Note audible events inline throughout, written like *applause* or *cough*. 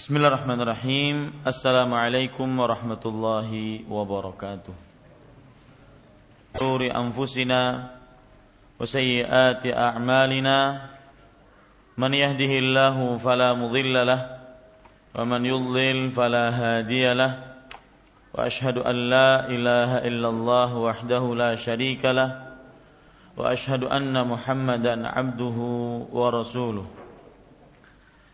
Bismillahirrahmanirrahim. Assalamualaikum warahmatullahi wabarakatuh. Shuri anfusina wa sayyiati a'malina. Man yahdihillahu fala mudilla lah wa man yudlil fala hadiya. Wa ashhadu an la ilaha illallah wahdahu la sharika lah. Wa ashhadu anna Muhammadan abduhu wa.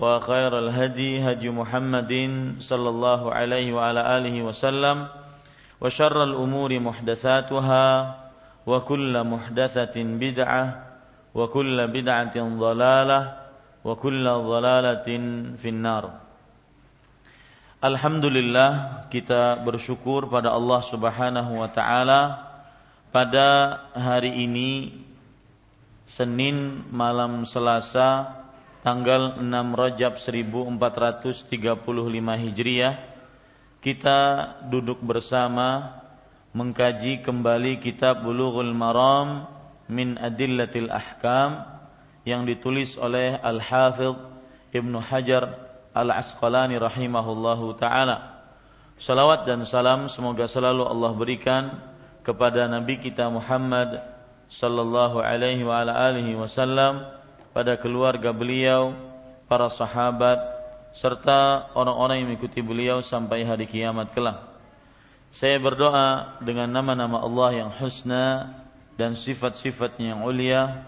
وخير الهدي هدي محمد صلى الله عليه وعلى آله وسلم وشر الأمور محدثاتها وكل محدثة بدعة وكل بدعة ضلالة وكل ضلالة في النار Alhamdulillah kita bersyukur pada Allah Subhanahu wa taala pada hari ini Senin malam Selasa tanggal 6 Rajab 1435 Hijriah kita duduk bersama mengkaji kembali kitab Bulughul Maram min Adillatil Ahkam yang ditulis oleh Al-Hafidh Ibnu Hajar Al-Asqalani rahimahullahu taala. Salawat dan salam semoga selalu Allah berikan kepada Nabi kita Muhammad sallallahu alaihi wa ala alihi wasallam pada keluarga beliau, para sahabat, serta orang-orang yang mengikuti beliau sampai hari kiamat kelak. Saya berdoa dengan nama-nama Allah yang husna dan sifat-sifatnya yang ulia.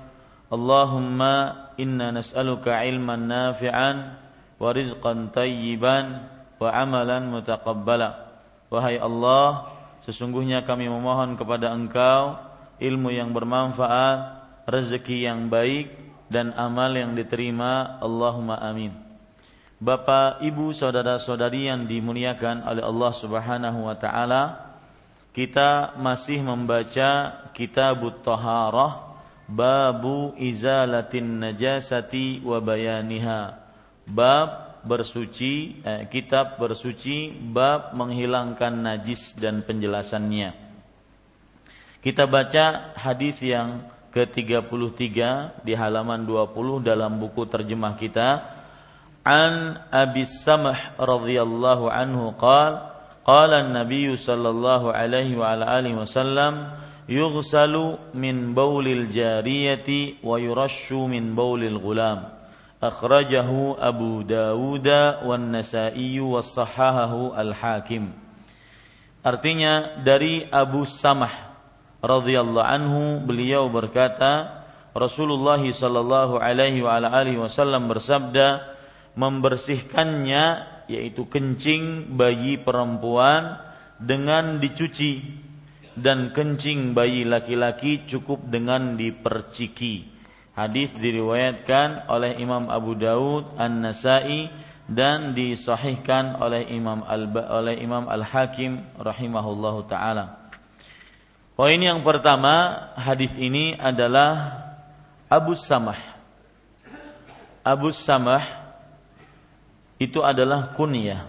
Allahumma inna nas'aluka ilman nafi'an wa rizqan tayyiban wa amalan mutaqabbala. Wahai Allah, sesungguhnya kami memohon kepada Engkau ilmu yang bermanfaat, rezeki yang baik dan amal yang diterima Allahumma amin Bapak, Ibu, saudara-saudari yang dimuliakan oleh Allah Subhanahu wa taala, kita masih membaca Kitabut Taharah Babu Izalatin Najasati wa Bayaniha. Bab bersuci, eh, kitab bersuci, bab menghilangkan najis dan penjelasannya. Kita baca hadis yang ke-33 di halaman 20 dalam buku terjemah kita. An Abi Samah radhiyallahu anhu qala qala an-nabiy sallallahu alaihi wa ala alihi wasallam yughsalu min baulil jariyati wa yurashu min baulil ghulam akhrajahu Abu Dawud wan Nasa'i wa sahahahu al-Hakim. Artinya dari Abu Samah radhiyallahu anhu beliau berkata Rasulullah sallallahu alaihi wa alihi wasallam bersabda membersihkannya yaitu kencing bayi perempuan dengan dicuci dan kencing bayi laki-laki cukup dengan diperciki. Hadis diriwayatkan oleh Imam Abu Daud An-Nasai dan disahihkan oleh Imam Al oleh Imam Al Hakim rahimahullahu taala. Poin yang pertama hadis ini adalah Abu Samah. Abu Samah itu adalah kunyah.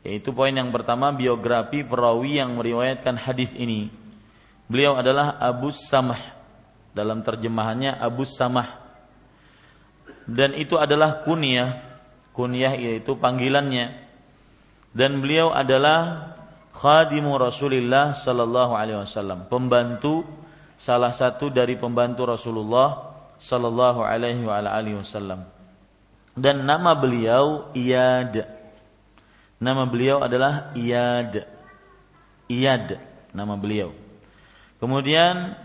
Yaitu poin yang pertama biografi perawi yang meriwayatkan hadis ini. Beliau adalah Abu Samah. Dalam terjemahannya Abu Samah. Dan itu adalah kunyah. Kunyah yaitu panggilannya. Dan beliau adalah khadimu Rasulullah sallallahu alaihi wasallam, pembantu salah satu dari pembantu Rasulullah sallallahu alaihi wa alihi wasallam. Dan nama beliau Iyad. Nama beliau adalah Iyad. Iyad nama beliau. Kemudian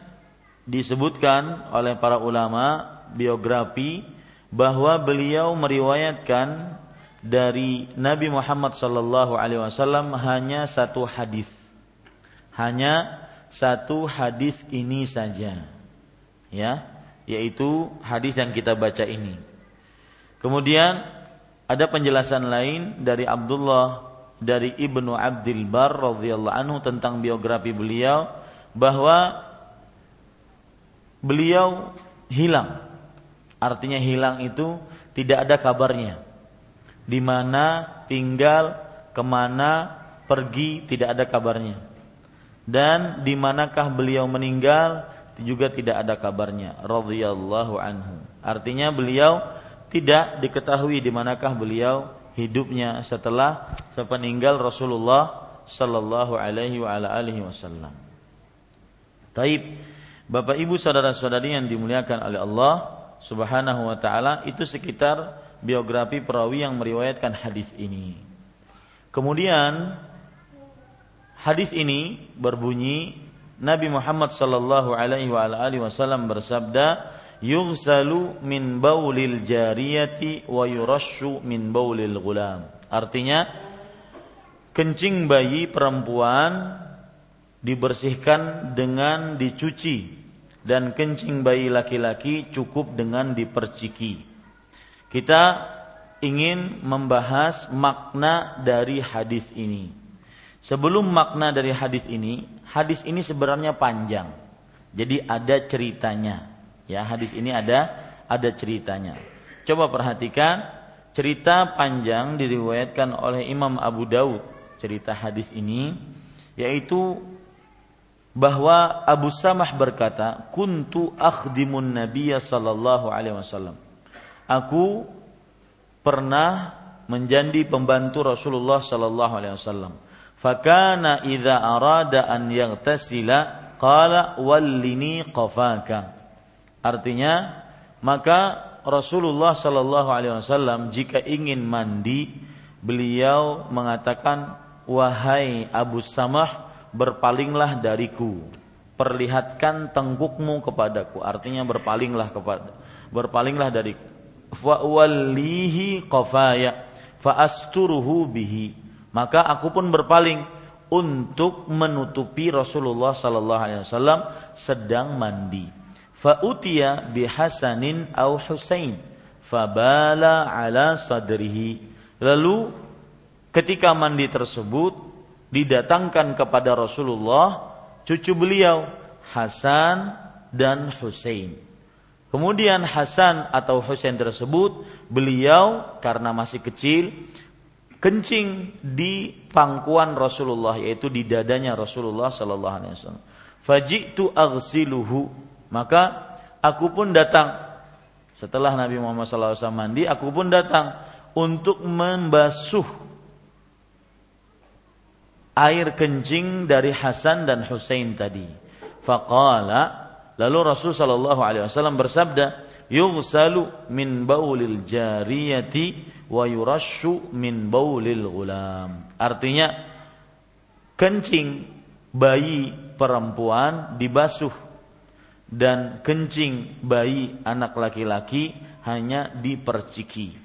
disebutkan oleh para ulama biografi bahwa beliau meriwayatkan dari Nabi Muhammad sallallahu alaihi wasallam hanya satu hadis. Hanya satu hadis ini saja. Ya, yaitu hadis yang kita baca ini. Kemudian ada penjelasan lain dari Abdullah dari Ibnu Abdul Bar radhiyallahu anhu tentang biografi beliau bahwa beliau hilang Artinya hilang itu tidak ada kabarnya. Di mana tinggal, ke mana pergi tidak ada kabarnya. Dan di manakah beliau meninggal juga tidak ada kabarnya. Radhiyallahu anhu. Artinya beliau tidak diketahui di manakah beliau hidupnya setelah sepeninggal Rasulullah sallallahu alaihi wa ala alihi wasallam. Taib. Bapak Ibu saudara-saudari yang dimuliakan oleh Allah, Subhanahu wa taala itu sekitar biografi perawi yang meriwayatkan hadis ini. Kemudian hadis ini berbunyi Nabi Muhammad sallallahu alaihi wasallam bersabda, "Yughsalu min baulil jariyati wa yurashu min baulil gulam." Artinya kencing bayi perempuan dibersihkan dengan dicuci dan kencing bayi laki-laki cukup dengan diperciki. Kita ingin membahas makna dari hadis ini. Sebelum makna dari hadis ini, hadis ini sebenarnya panjang. Jadi ada ceritanya. Ya, hadis ini ada ada ceritanya. Coba perhatikan cerita panjang diriwayatkan oleh Imam Abu Daud cerita hadis ini yaitu bahwa Abu Samah berkata, "Kuntu akhdimun Nabiya sallallahu alaihi wasallam." Aku pernah menjadi pembantu Rasulullah sallallahu alaihi wasallam. Fakana idza arada an yaghtasila qala wallini qafaka. Artinya, maka Rasulullah sallallahu alaihi wasallam jika ingin mandi, beliau mengatakan, "Wahai Abu Samah, berpalinglah dariku perlihatkan tengkukmu kepadaku artinya berpalinglah kepada berpalinglah dariku fa wallihi qafaya fa asturuhu bihi. Maka aku pun berpaling untuk menutupi Rasulullah sallallahu alaihi wasallam sedang mandi. Fa utiya bi Hasanin au Husain bala ala sadrihi. Lalu ketika mandi tersebut didatangkan kepada Rasulullah cucu beliau Hasan dan Husain. Kemudian Hasan atau Husain tersebut beliau karena masih kecil kencing di pangkuan Rasulullah yaitu di dadanya Rasulullah sallallahu alaihi wasallam. Fajitu aghsiluhu maka aku pun datang setelah Nabi Muhammad SAW mandi aku pun datang untuk membasuh air kencing dari Hasan dan Husain tadi. Faqala lalu Rasul sallallahu alaihi wasallam bersabda, "Yughsalu min baulil jariyati wa yurashu min baulil gulam." Artinya kencing bayi perempuan dibasuh dan kencing bayi anak laki-laki hanya diperciki.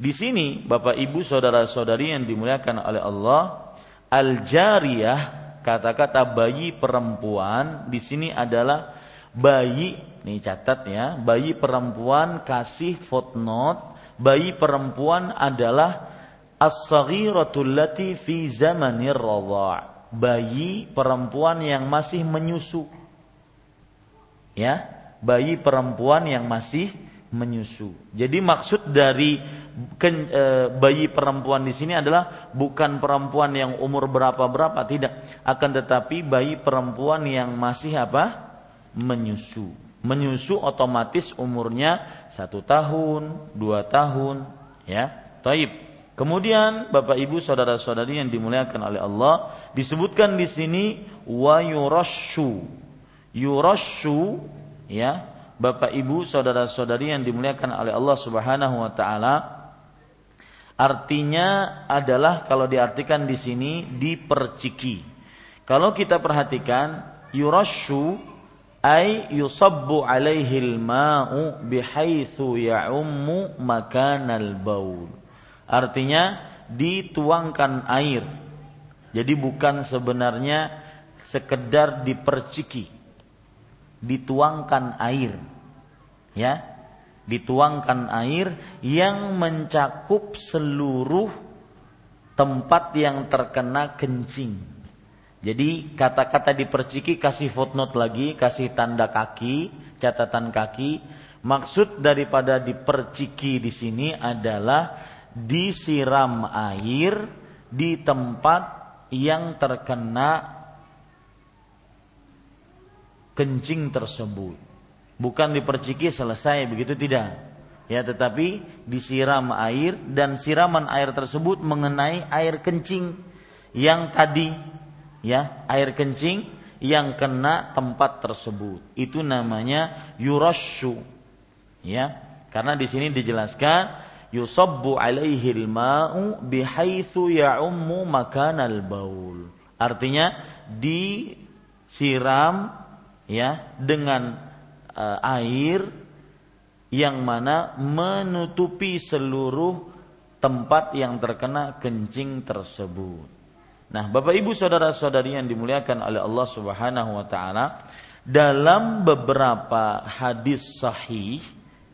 Di sini Bapak Ibu saudara-saudari yang dimuliakan oleh Allah, Al-jariyah kata-kata bayi perempuan di sini adalah bayi nih catat ya bayi perempuan kasih footnote bayi perempuan adalah as-saghiratul lati fi zamanir radha. Bayi perempuan yang masih menyusu. Ya bayi perempuan yang masih menyusu. Jadi maksud dari e, bayi perempuan di sini adalah bukan perempuan yang umur berapa berapa tidak. Akan tetapi bayi perempuan yang masih apa menyusu. Menyusu otomatis umurnya satu tahun dua tahun ya. Taib. Kemudian bapak ibu saudara saudari yang dimuliakan oleh Allah disebutkan di sini wa yurashu yurashu ya. Bapak ibu saudara saudari yang dimuliakan oleh Allah subhanahu wa taala Artinya adalah kalau diartikan di sini diperciki. Kalau kita perhatikan yurashu ay yusabbu alaihi al-ma'u bihaitsu ya'ummu makanal baul. Artinya dituangkan air. Jadi bukan sebenarnya sekedar diperciki. Dituangkan air. Ya. Dituangkan air yang mencakup seluruh tempat yang terkena kencing jadi kata-kata diperciki kasih footnote lagi, kasih tanda kaki, catatan kaki. Maksud daripada diperciki di sini adalah disiram air di tempat yang terkena kencing tersebut. Bukan diperciki selesai begitu tidak. Ya, tetapi disiram air dan siraman air tersebut mengenai air kencing yang tadi ya air kencing yang kena tempat tersebut. Itu namanya yurashu. Ya karena di sini dijelaskan yusabbu alaihi al-ma'u bihaitsu ya'ummu makanal baul. Artinya disiram ya dengan uh, air yang mana menutupi seluruh tempat yang terkena kencing tersebut Nah, Bapak Ibu saudara-saudari yang dimuliakan oleh Allah Subhanahu wa taala, dalam beberapa hadis sahih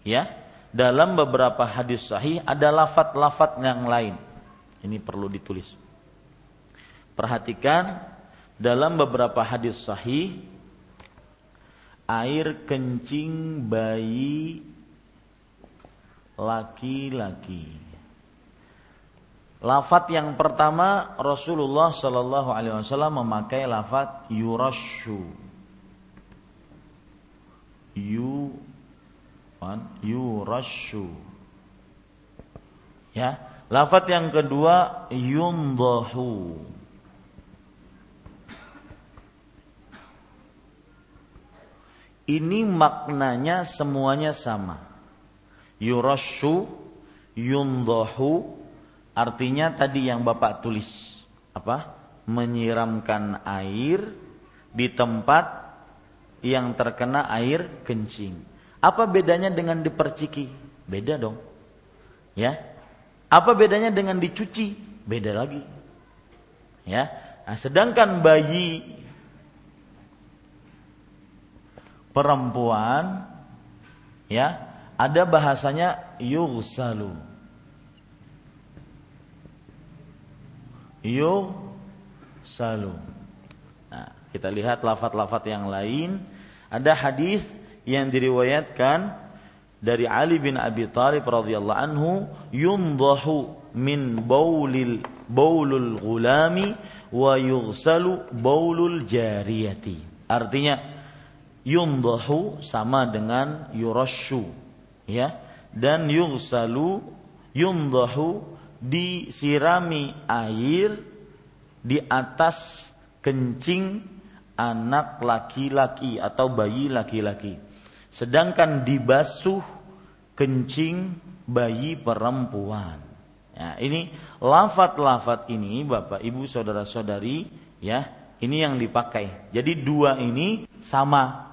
ya, dalam beberapa hadis sahih ada lafat-lafat yang lain. Ini perlu ditulis. Perhatikan dalam beberapa hadis sahih air kencing bayi laki-laki Lafat yang pertama Rasulullah Shallallahu Alaihi Wasallam memakai lafat yurashu, yu, yurashu. Ya, lafat yang kedua yundahu. Ini maknanya semuanya sama. Yurashu, yundahu, Artinya tadi yang Bapak tulis apa? Menyiramkan air di tempat yang terkena air kencing. Apa bedanya dengan diperciki? Beda dong. Ya. Apa bedanya dengan dicuci? Beda lagi. Ya. Nah, sedangkan bayi perempuan ya, ada bahasanya yughsalu salu. Nah, kita lihat lafat-lafat yang lain. Ada hadis yang diriwayatkan dari Ali bin Abi Thalib radhiyallahu anhu yundahu min baulil baulul gulami wa yughsalu baulul jariyati. Artinya yundahu sama dengan yurashu ya dan yughsalu yundahu disirami air di atas kencing anak laki-laki atau bayi laki-laki. Sedangkan dibasuh kencing bayi perempuan. Ya, ini lafat-lafat ini Bapak Ibu saudara-saudari ya, ini yang dipakai. Jadi dua ini sama.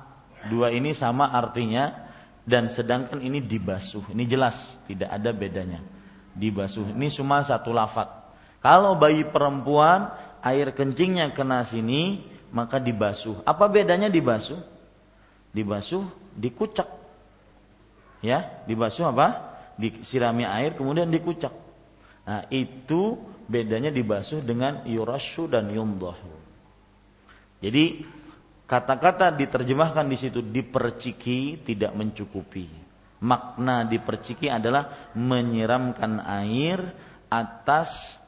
Dua ini sama artinya dan sedangkan ini dibasuh. Ini jelas tidak ada bedanya dibasuh. Ini cuma satu lafat. Kalau bayi perempuan air kencingnya kena sini maka dibasuh. Apa bedanya dibasuh? Dibasuh, dikucak. Ya, dibasuh apa? Disirami air kemudian dikucak. Nah, itu bedanya dibasuh dengan yurashu dan yundahu. Jadi kata-kata diterjemahkan di situ diperciki tidak mencukupi makna diperciki adalah menyiramkan air atas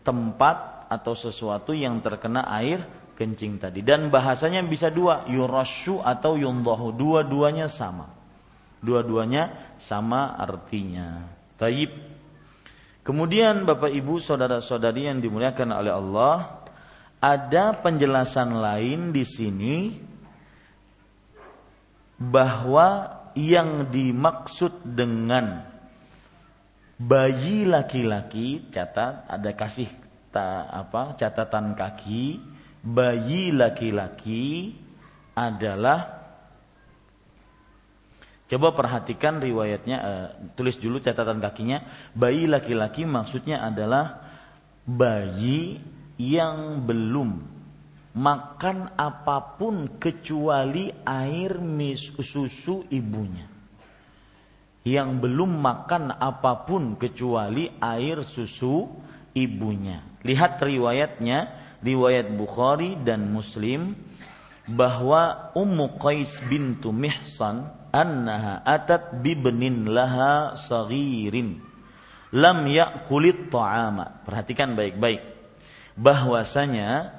tempat atau sesuatu yang terkena air kencing tadi. Dan bahasanya bisa dua yurashu atau yundahu. Dua-duanya sama. Dua-duanya sama artinya. Taib. Kemudian Bapak Ibu saudara-saudari yang dimuliakan oleh Allah ada penjelasan lain di sini bahwa yang dimaksud dengan bayi laki-laki catat ada kasih ta, apa catatan kaki bayi laki-laki adalah Coba perhatikan riwayatnya, uh, tulis dulu catatan kakinya. Bayi laki-laki maksudnya adalah bayi yang belum makan apa pun kecuali air mis susu ibunya. Yang belum makan apa pun kecuali air susu ibunya. Lihat riwayatnya, riwayat Bukhari dan Muslim bahwa Ummu Qais bintu Mihsan annaha atat bibnin laha saghirin lam yakulit ta'ama. Perhatikan baik-baik. Bahwasanya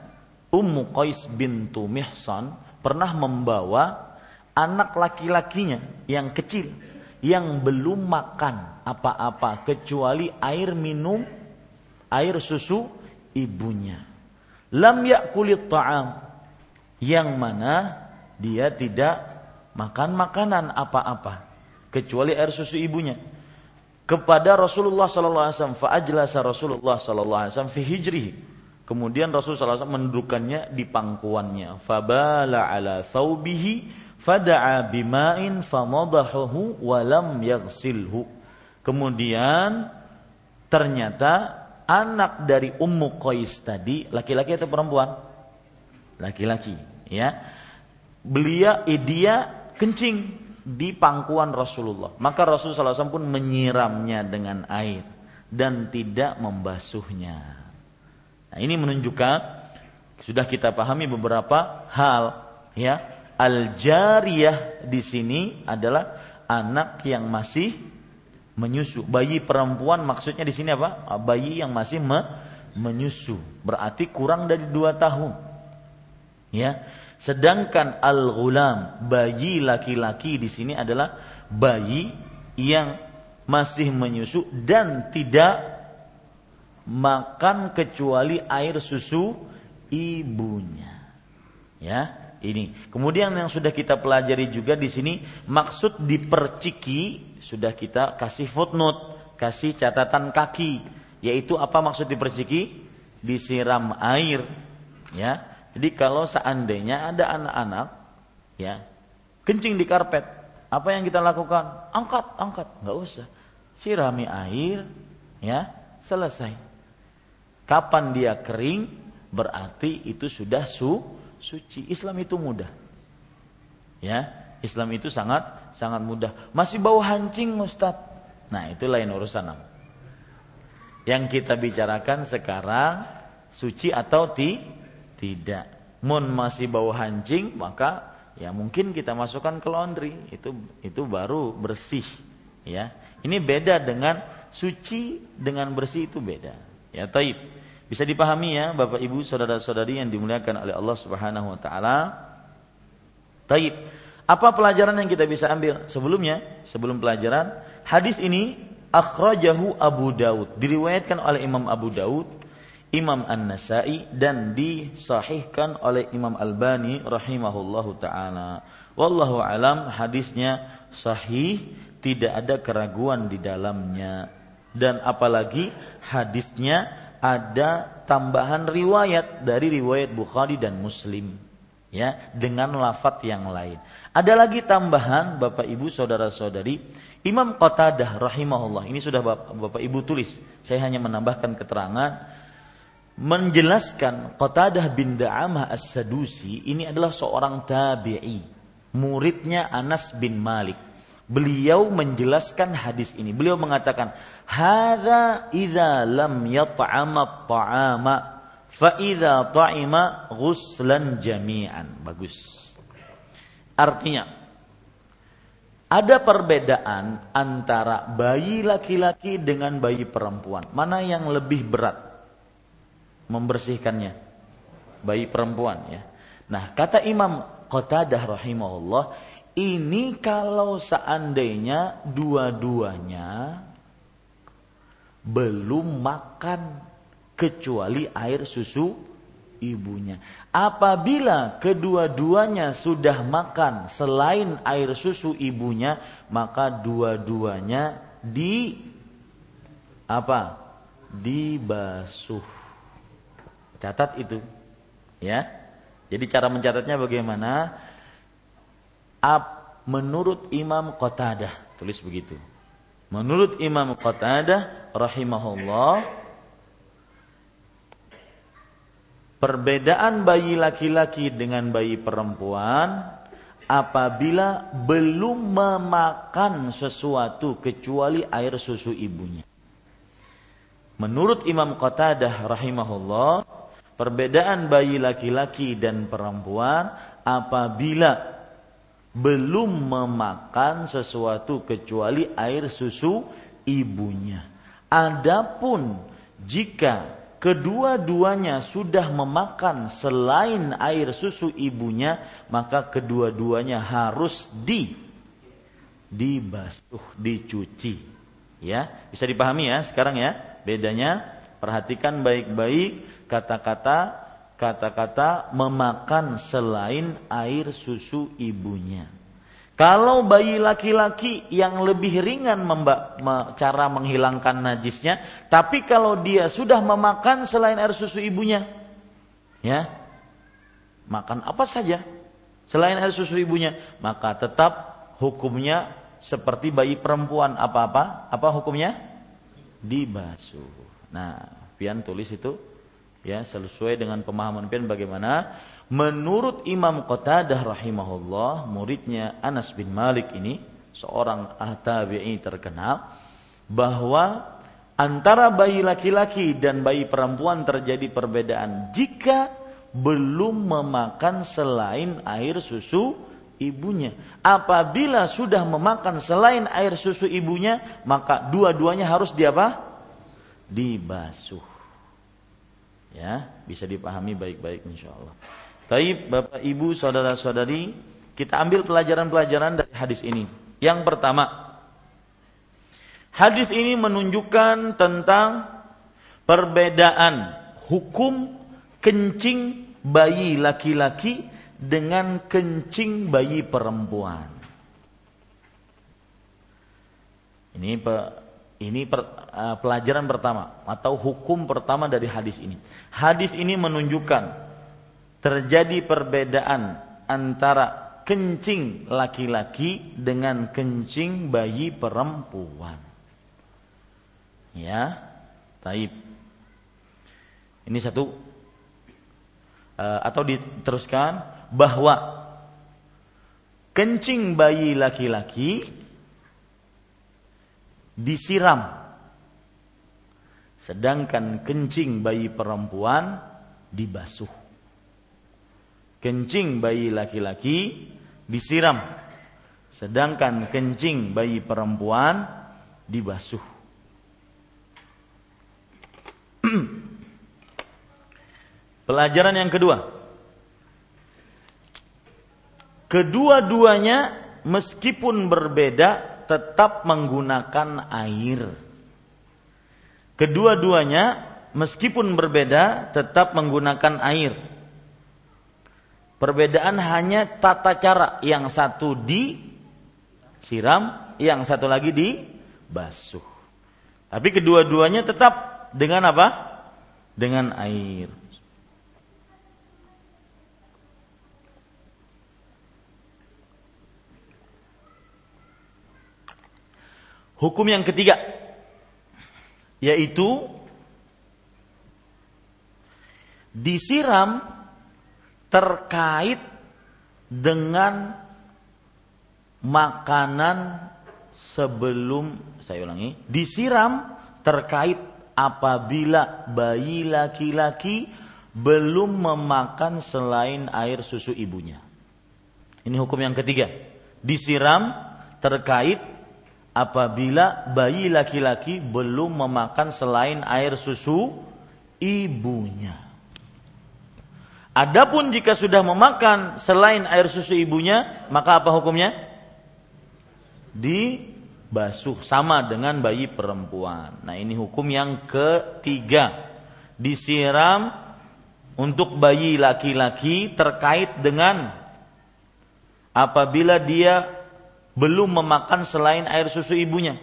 Ummu Qais bintu Mihsan pernah membawa anak laki-lakinya yang kecil yang belum makan apa-apa kecuali air minum air susu ibunya. Lam yakulit ta'am. Yang mana dia tidak makan makanan apa-apa kecuali air susu ibunya. Kepada Rasulullah sallallahu alaihi wasallam fa ajlasa Rasulullah sallallahu alaihi wasallam fi hijrihi kemudian Rasulullah SAW mendudukannya di pangkuannya fabala ala thawbihi fada'a bima'in famadahu wa lam yaghsilhu kemudian ternyata anak dari Ummu Qais tadi laki-laki atau perempuan laki-laki ya beliau eh, dia kencing di pangkuan Rasulullah. Maka Rasulullah SAW pun menyiramnya dengan air dan tidak membasuhnya. Nah, ini menunjukkan sudah kita pahami beberapa hal ya. Al-jariyah di sini adalah anak yang masih menyusu. Bayi perempuan maksudnya di sini apa? Bayi yang masih me menyusu. Berarti kurang dari dua tahun. Ya. Sedangkan al-ghulam, bayi laki-laki di sini adalah bayi yang masih menyusu dan tidak makan kecuali air susu ibunya. Ya, ini. Kemudian yang sudah kita pelajari juga di sini maksud diperciki sudah kita kasih footnote, kasih catatan kaki, yaitu apa maksud diperciki? Disiram air, ya jadi kalau seandainya ada anak-anak ya kencing di karpet, apa yang kita lakukan? Angkat, angkat, nggak usah. Sirami air, ya selesai. Kapan dia kering, berarti itu sudah su suci. Islam itu mudah. Ya, Islam itu sangat sangat mudah. Masih bau hancing, Ustaz. Nah, itu lain urusan. Yang kita bicarakan sekarang suci atau ti tidak. Mun masih bau hancing maka ya mungkin kita masukkan ke laundry itu itu baru bersih ya. Ini beda dengan suci dengan bersih itu beda. Ya taib. Bisa dipahami ya Bapak Ibu saudara-saudari yang dimuliakan oleh Allah Subhanahu wa taala. Taib. Apa pelajaran yang kita bisa ambil? Sebelumnya, sebelum pelajaran, hadis ini akhrajahu Abu Daud, diriwayatkan oleh Imam Abu Daud Imam An-Nasai dan disahihkan oleh Imam Albani rahimahullahu taala. Wallahu alam hadisnya sahih, tidak ada keraguan di dalamnya. Dan apalagi hadisnya ada tambahan riwayat dari riwayat Bukhari dan Muslim ya dengan lafat yang lain. Ada lagi tambahan Bapak Ibu saudara-saudari Imam Qatadah rahimahullah. Ini sudah Bapak, Bapak Ibu tulis. Saya hanya menambahkan keterangan menjelaskan Qatadah bin Da'amah As-Sadusi ini adalah seorang tabi'i, muridnya Anas bin Malik. Beliau menjelaskan hadis ini. Beliau mengatakan, "Hadza idza lam yat'ama at-ta'ama fa idza ta'ima ghuslan jami'an." Bagus. Artinya, ada perbedaan antara bayi laki-laki dengan bayi perempuan. Mana yang lebih berat? membersihkannya bayi perempuan ya. Nah, kata Imam Qatadah rahimahullah, ini kalau seandainya dua-duanya belum makan kecuali air susu ibunya. Apabila kedua-duanya sudah makan selain air susu ibunya, maka dua-duanya di apa? Dibasuh. Catat itu. Ya. Jadi cara mencatatnya bagaimana? Ab, menurut Imam Qatadah, tulis begitu. Menurut Imam Qatadah rahimahullah perbedaan bayi laki-laki dengan bayi perempuan apabila belum memakan sesuatu kecuali air susu ibunya. Menurut Imam Qatadah rahimahullah, perbedaan bayi laki-laki dan perempuan apabila belum memakan sesuatu kecuali air susu ibunya. Adapun jika kedua-duanya sudah memakan selain air susu ibunya, maka kedua-duanya harus di dibasuh, dicuci. Ya, bisa dipahami ya sekarang ya. Bedanya perhatikan baik-baik kata-kata kata-kata memakan selain air susu ibunya. Kalau bayi laki-laki yang lebih ringan cara menghilangkan najisnya, tapi kalau dia sudah memakan selain air susu ibunya, ya, makan apa saja selain air susu ibunya, maka tetap hukumnya seperti bayi perempuan apa-apa, apa hukumnya? Dibasuh. Nah, pian tulis itu ya sesuai dengan pemahaman pian bagaimana Menurut Imam Qatadah rahimahullah, muridnya Anas bin Malik ini, seorang ahtabi'i terkenal, bahwa antara bayi laki-laki dan bayi perempuan terjadi perbedaan jika belum memakan selain air susu ibunya. Apabila sudah memakan selain air susu ibunya, maka dua-duanya harus diapa? Dibasuh. Ya, bisa dipahami baik-baik insya Allah. Taib, Bapak Ibu, saudara-saudari, kita ambil pelajaran-pelajaran dari hadis ini. Yang pertama, hadis ini menunjukkan tentang perbedaan hukum kencing bayi laki-laki dengan kencing bayi perempuan. Ini ini per, uh, pelajaran pertama atau hukum pertama dari hadis ini. Hadis ini menunjukkan terjadi perbedaan antara kencing laki-laki dengan kencing bayi perempuan. Ya, taib. Ini satu uh, atau diteruskan bahwa kencing bayi laki-laki disiram. Sedangkan kencing bayi perempuan dibasuh. Kencing bayi laki-laki disiram. Sedangkan kencing bayi perempuan dibasuh. *clears throat* Pelajaran yang kedua. Kedua-duanya meskipun berbeda tetap menggunakan air kedua-duanya meskipun berbeda tetap menggunakan air Perbedaan hanya tata cara. Yang satu disiram, yang satu lagi dibasuh. Tapi kedua-duanya tetap dengan apa? Dengan air. Hukum yang ketiga yaitu disiram terkait dengan makanan sebelum saya ulangi disiram terkait apabila bayi laki-laki belum memakan selain air susu ibunya. Ini hukum yang ketiga. Disiram terkait apabila bayi laki-laki belum memakan selain air susu ibunya. Adapun jika sudah memakan selain air susu ibunya, maka apa hukumnya? Dibasuh sama dengan bayi perempuan. Nah, ini hukum yang ketiga. Disiram untuk bayi laki-laki terkait dengan apabila dia belum memakan selain air susu ibunya.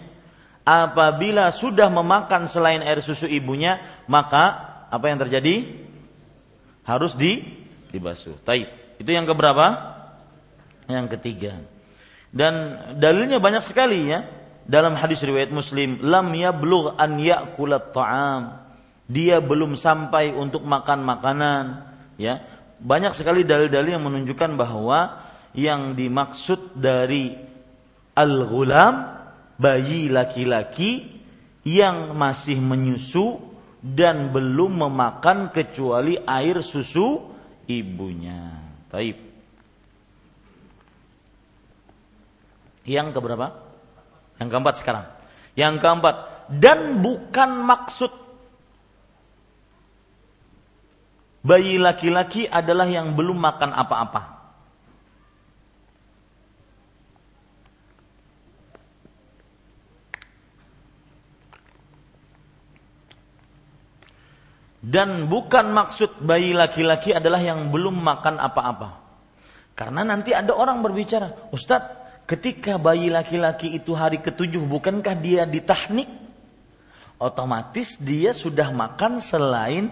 Apabila sudah memakan selain air susu ibunya, maka apa yang terjadi? harus di dibasuh. Taib. Itu yang keberapa? Yang ketiga. Dan dalilnya banyak sekali ya. Dalam hadis riwayat Muslim, lam yablugh an ya'kulat ta'am. Dia belum sampai untuk makan makanan, ya. Banyak sekali dalil-dalil yang menunjukkan bahwa yang dimaksud dari al-ghulam bayi laki-laki yang masih menyusu dan belum memakan kecuali air susu ibunya. Taib. Yang keberapa? Yang keempat sekarang. Yang keempat dan bukan maksud bayi laki-laki adalah yang belum makan apa-apa. Dan bukan maksud bayi laki-laki adalah yang belum makan apa-apa. Karena nanti ada orang berbicara, Ustadz, ketika bayi laki-laki itu hari ketujuh, bukankah dia ditahnik? Otomatis dia sudah makan selain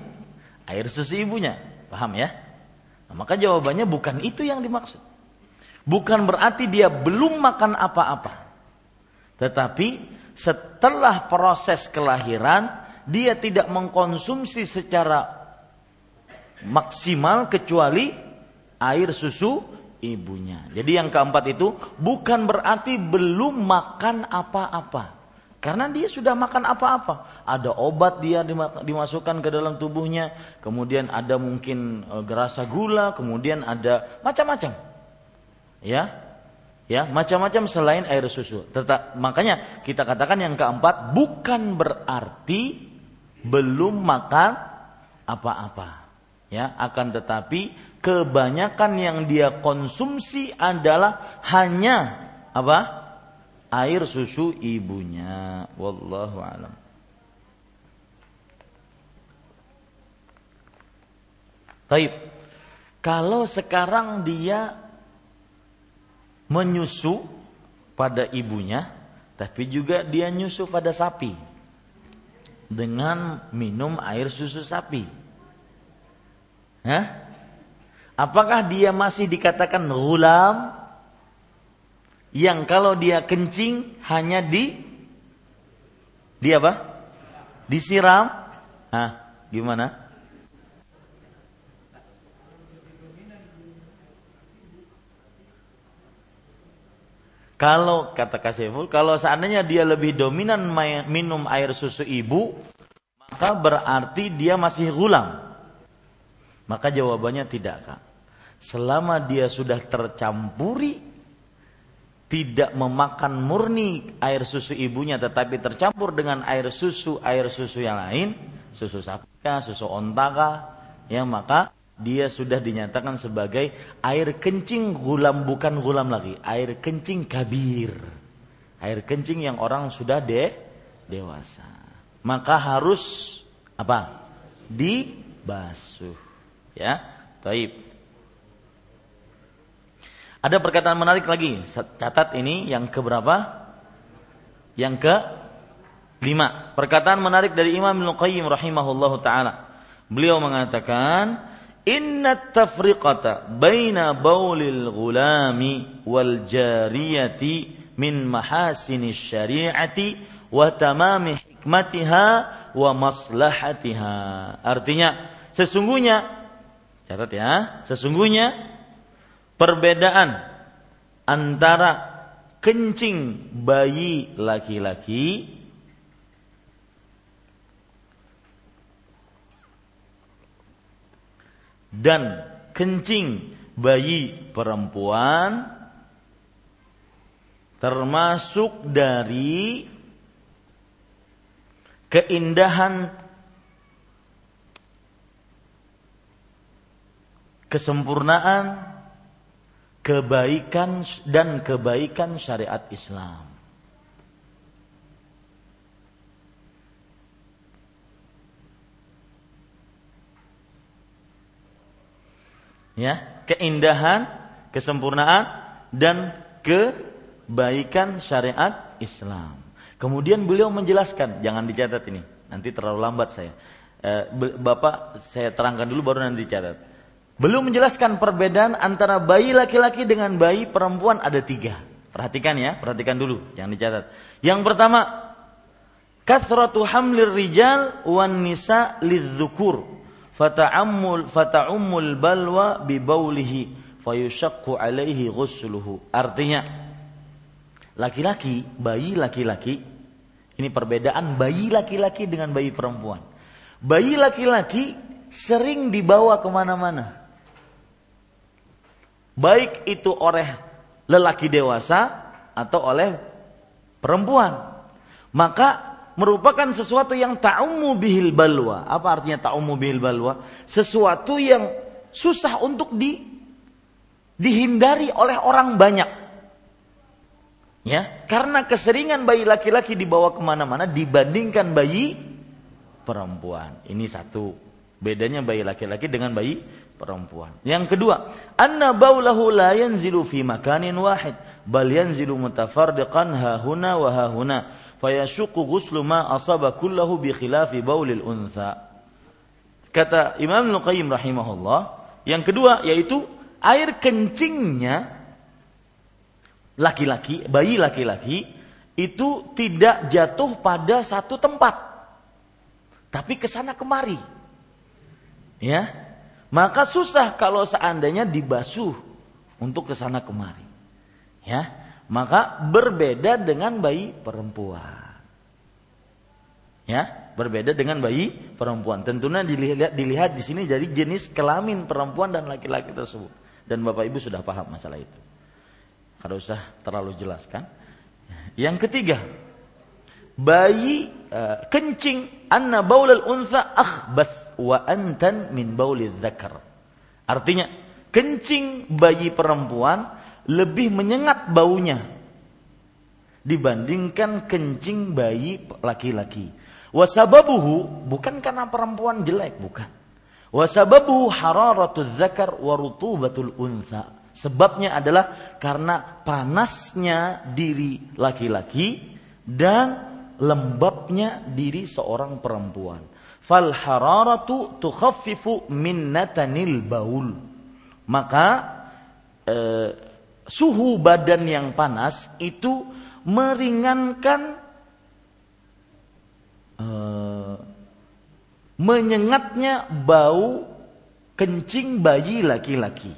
air susu ibunya. Paham ya? Nah, maka jawabannya bukan itu yang dimaksud. Bukan berarti dia belum makan apa-apa. Tetapi setelah proses kelahiran, dia tidak mengkonsumsi secara maksimal kecuali air susu ibunya. Jadi yang keempat itu bukan berarti belum makan apa-apa. Karena dia sudah makan apa-apa. Ada obat dia dimasukkan ke dalam tubuhnya. Kemudian ada mungkin e, gerasa gula. Kemudian ada macam-macam. Ya, ya macam-macam selain air susu. Tetap, makanya kita katakan yang keempat bukan berarti belum makan apa-apa. Ya, akan tetapi kebanyakan yang dia konsumsi adalah hanya apa? Air susu ibunya. Wallahu alam. Taib. Kalau sekarang dia menyusu pada ibunya, tapi juga dia nyusu pada sapi dengan minum air susu sapi. Hah? Apakah dia masih dikatakan gulam yang kalau dia kencing hanya di di apa? Disiram? Hah, gimana? Kalau kata Kasiful, kalau seandainya dia lebih dominan minum air susu ibu, maka berarti dia masih gulam. Maka jawabannya tidak, Kak. Selama dia sudah tercampuri tidak memakan murni air susu ibunya tetapi tercampur dengan air susu air susu yang lain, susu sapi, susu ontaka, ya maka dia sudah dinyatakan sebagai air kencing gulam bukan gulam lagi, air kencing kabir. Air kencing yang orang sudah de dewasa. Maka harus apa? Dibasuh. Ya, taib. Ada perkataan menarik lagi. Catat ini yang keberapa? Yang ke lima. Perkataan menarik dari Imam Ibnu Qayyim rahimahullahu taala. Beliau mengatakan, Inna tafriqata baina baulil gulami wal jariyati min mahasini syari'ati wa tamami hikmatiha wa maslahatiha. Artinya, sesungguhnya catat ya, sesungguhnya perbedaan antara kencing bayi laki-laki dan kencing bayi perempuan termasuk dari keindahan kesempurnaan kebaikan dan kebaikan syariat Islam ya keindahan kesempurnaan dan kebaikan syariat Islam kemudian beliau menjelaskan jangan dicatat ini nanti terlalu lambat saya e, bapak saya terangkan dulu baru nanti dicatat Belum menjelaskan perbedaan antara bayi laki-laki dengan bayi perempuan ada tiga. Perhatikan ya, perhatikan dulu, jangan dicatat. Yang pertama, kathratu hamlir rijal wan nisa lidzukur fata'ammul fata'ummul balwa bi baulihi fayushaqqu alaihi ghusluhu. Artinya, laki-laki, bayi laki-laki, ini perbedaan bayi laki-laki dengan bayi perempuan. Bayi laki-laki sering dibawa ke mana-mana baik itu oleh lelaki dewasa atau oleh perempuan maka merupakan sesuatu yang ta'ummu bihil balwa. Apa artinya ta'ummu bihil balwa? Sesuatu yang susah untuk di dihindari oleh orang banyak. Ya karena keseringan bayi laki-laki dibawa ke mana-mana dibandingkan bayi perempuan. Ini satu. Bedanya bayi laki-laki dengan bayi perempuan. Yang kedua, anna baulahu la yanzilu fi makanin wahid, bal yanzilu mutafarriqan ha huna wa ha huna, fayashuqqu ghuslu ma asaba kullahu bi khilafi baulil untha. Kata Imam Al-Qayyim rahimahullah, yang kedua yaitu air kencingnya laki-laki, bayi laki-laki itu tidak jatuh pada satu tempat. Tapi ke sana kemari. Ya, maka susah kalau seandainya dibasuh untuk ke sana kemari. Ya, maka berbeda dengan bayi perempuan. Ya, berbeda dengan bayi perempuan. Tentunya dilihat dilihat di sini jadi jenis kelamin perempuan dan laki-laki tersebut. Dan Bapak Ibu sudah paham masalah itu. Kalau usah terlalu jelaskan. Yang ketiga, bayi uh, kencing anna baulal unsa akhbas wa antan min baulil dzakar. Artinya kencing bayi perempuan lebih menyengat baunya dibandingkan kencing bayi laki-laki. Wasababuhu bukan karena perempuan jelek, bukan. Wasababuhu hararatul zakar wa rutubatul unsa. Sebabnya adalah karena panasnya diri laki-laki dan lembabnya diri seorang perempuan. Fal hararatu tukhaffifu min natanil baul. Maka eh, suhu badan yang panas itu meringankan eh, menyengatnya bau kencing bayi laki-laki.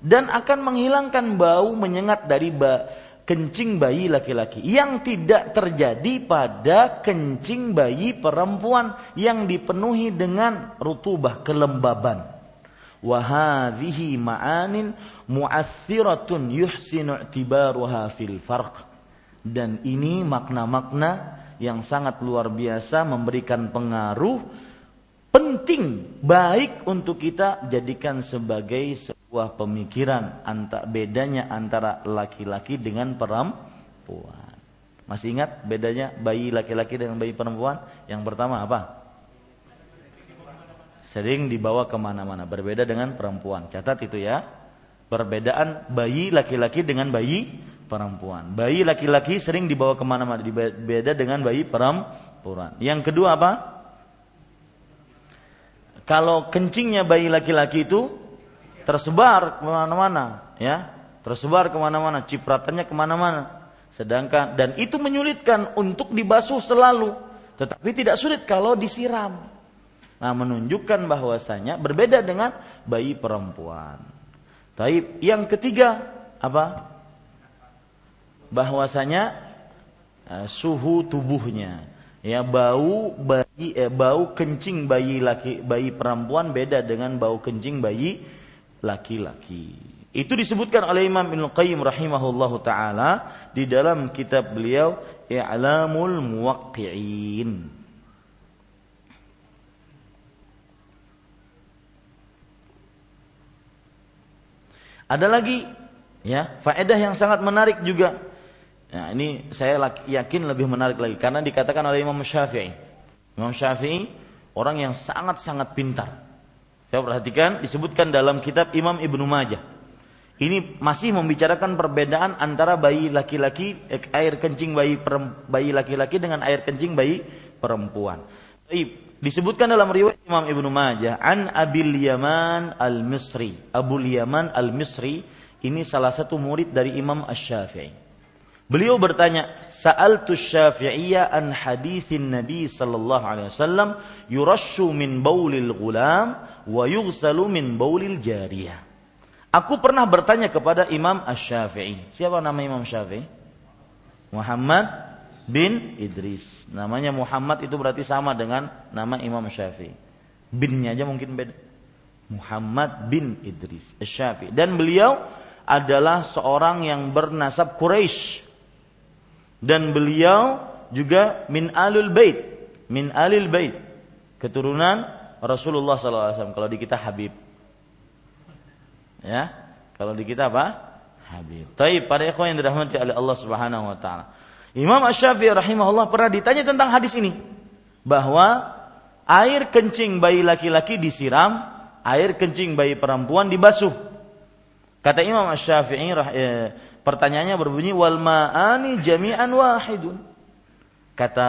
Dan akan menghilangkan bau menyengat dari ba kencing bayi laki-laki yang tidak terjadi pada kencing bayi perempuan yang dipenuhi dengan rutubah kelembaban. Wahadhihi ma'anin mu'athiratun yuhsinu i'tibaruha fil farq. Dan ini makna-makna yang sangat luar biasa memberikan pengaruh penting baik untuk kita jadikan sebagai sebuah pemikiran antara bedanya antara laki-laki dengan perempuan. Masih ingat bedanya bayi laki-laki dengan bayi perempuan? Yang pertama apa? Sering dibawa ke mana-mana. Berbeda dengan perempuan. Catat itu ya. Perbedaan bayi laki-laki dengan bayi perempuan. Bayi laki-laki sering dibawa ke mana-mana. Beda dengan bayi perempuan. Yang kedua apa? kalau kencingnya bayi laki-laki itu tersebar ke mana-mana, ya, tersebar ke mana-mana, cipratannya ke mana-mana. Sedangkan dan itu menyulitkan untuk dibasuh selalu, tetapi tidak sulit kalau disiram. Nah, menunjukkan bahwasanya berbeda dengan bayi perempuan. Taib yang ketiga apa? Bahwasanya uh, suhu tubuhnya ya bau bayi eh, bau kencing bayi laki bayi perempuan beda dengan bau kencing bayi laki-laki. Itu disebutkan oleh Imam Ibnu Qayyim rahimahullahu taala di dalam kitab beliau I'lamul Muwaqqi'in. Ada lagi ya, faedah yang sangat menarik juga Nah, ini saya yakin lebih menarik lagi karena dikatakan oleh Imam Syafi'i. Imam Syafi'i orang yang sangat-sangat pintar. Saya perhatikan disebutkan dalam kitab Imam Ibnu Majah. Ini masih membicarakan perbedaan antara bayi laki-laki air kencing bayi bayi laki-laki dengan air kencing bayi perempuan. disebutkan dalam riwayat Imam Ibnu Majah an Abil Yaman Al-Misri. Abu Yaman Al-Misri ini salah satu murid dari Imam Asy-Syafi'i. Beliau bertanya, "Sa'altu Syafi'iyya an hadithin Nabi sallallahu alaihi wasallam yurashu min baulil ghulam wa yughsalu min baulil jariyah." Aku pernah bertanya kepada Imam Asy-Syafi'i. Siapa nama Imam Syafi'i? Muhammad bin Idris. Namanya Muhammad itu berarti sama dengan nama Imam Syafi'i. Binnya aja mungkin beda. Muhammad bin Idris Syafi'i. Dan beliau adalah seorang yang bernasab Quraisy. Dan beliau juga min alul bait, min alil bait. Keturunan Rasulullah SAW. Kalau di kita Habib. Ya, kalau di kita apa? Habib. Tapi pada ikhwan yang dirahmati oleh Allah Subhanahu wa taala. Imam Ash-Syafi'i rahimahullah pernah ditanya tentang hadis ini bahwa air kencing bayi laki-laki disiram, air kencing bayi perempuan dibasuh. Kata Imam Ash-Syafi'i eh, pertanyaannya berbunyi wal ma'ani jami'an wahidun. Kata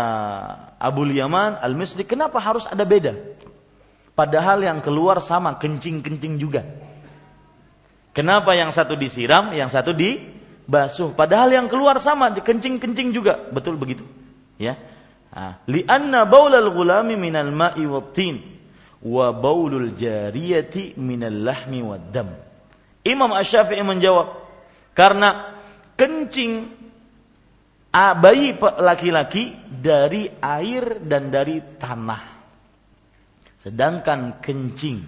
Abu Yaman Al-Misri, kenapa harus ada beda? Padahal yang keluar sama kencing-kencing juga. Kenapa yang satu disiram, yang satu di basuh. Padahal yang keluar sama, kencing-kencing juga. Betul begitu. Ya. Lianna baulal gulami minal ma'i tin wa baulul jariyati minal lahmi wad dam. Imam Asy-Syafi'i menjawab, karena kencing bayi laki-laki dari air dan dari tanah. Sedangkan kencing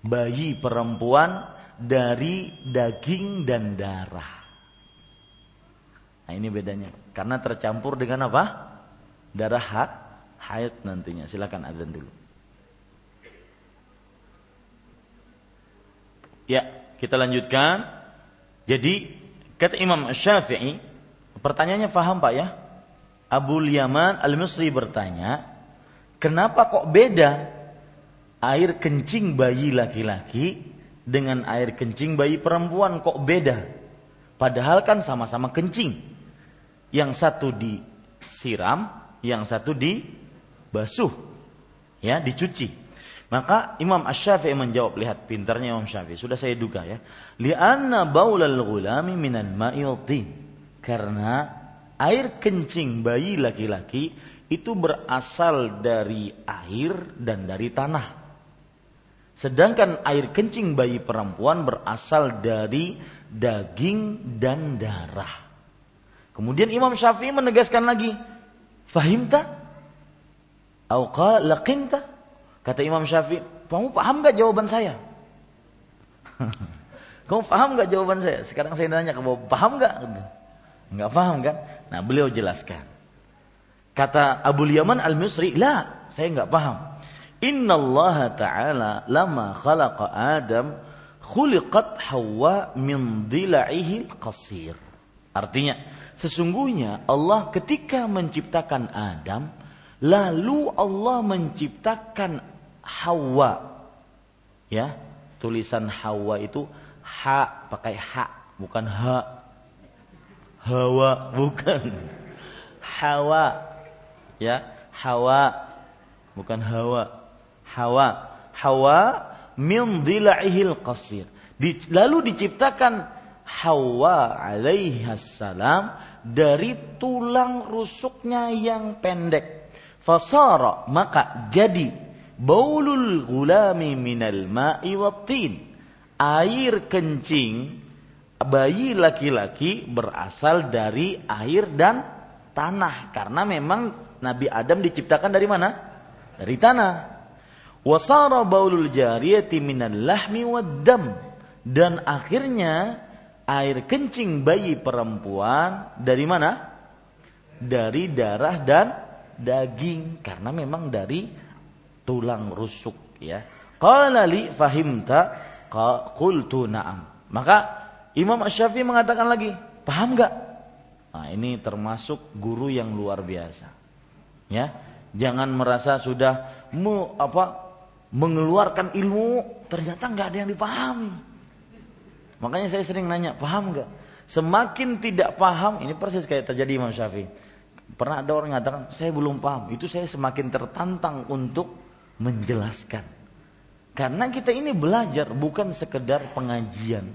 bayi perempuan dari daging dan darah. Nah ini bedanya. Karena tercampur dengan apa? Darah hak, haid nantinya. Silakan azan dulu. Ya, kita lanjutkan. Jadi kata Imam Syafi'i, pertanyaannya faham Pak ya? Abu Yaman Al-Misri bertanya, kenapa kok beda air kencing bayi laki-laki dengan air kencing bayi perempuan kok beda? Padahal kan sama-sama kencing. Yang satu disiram, yang satu dibasuh. Ya, dicuci. Maka Imam Ash-Syafi'i menjawab, lihat pintarnya Imam Syafi'i, sudah saya duga ya. Li'anna baulal ghulami minan ma'i Karena air kencing bayi laki-laki itu berasal dari air dan dari tanah. Sedangkan air kencing bayi perempuan berasal dari daging dan darah. Kemudian Imam Syafi'i menegaskan lagi, fahimta? Au laqinta? Kata Imam Syafi'i, kamu paham gak jawaban saya? *laughs* kamu paham gak jawaban saya? Sekarang saya nanya, kamu paham gak? Enggak paham kan? Nah beliau jelaskan. Kata Abu Yaman al-Misri, lah saya enggak paham. Inna Allah Ta'ala lama khalaqa Adam khuliqat Hawa min dila'ihi qasir. Artinya, Sesungguhnya Allah ketika menciptakan Adam, lalu Allah menciptakan Hawa. Ya, tulisan Hawa itu ha pakai ha, bukan ha. Hawa bukan. Hawa. Ya, Hawa bukan Hawa. Hawa. Hawa min dila'ihil qasir. Di, lalu diciptakan Hawa alaihi salam dari tulang rusuknya yang pendek. Fasara maka jadi baulul gulami minal ma'i wattin. Air kencing bayi laki-laki berasal dari air dan tanah karena memang Nabi Adam diciptakan dari mana? Dari tanah. Wasara baulul jariyati minal lahmi wad dam dan akhirnya air kencing bayi perempuan dari mana? Dari darah dan daging karena memang dari tulang rusuk ya. Qala li fahimta qultu na'am. Maka Imam Asy-Syafi'i mengatakan lagi, paham enggak? Nah, ini termasuk guru yang luar biasa. Ya, jangan merasa sudah mu, apa mengeluarkan ilmu ternyata nggak ada yang dipahami. Makanya saya sering nanya, paham nggak? Semakin tidak paham, ini persis kayak terjadi Imam Syafi'i. Pernah ada orang mengatakan, saya belum paham. Itu saya semakin tertantang untuk menjelaskan. Karena kita ini belajar bukan sekedar pengajian.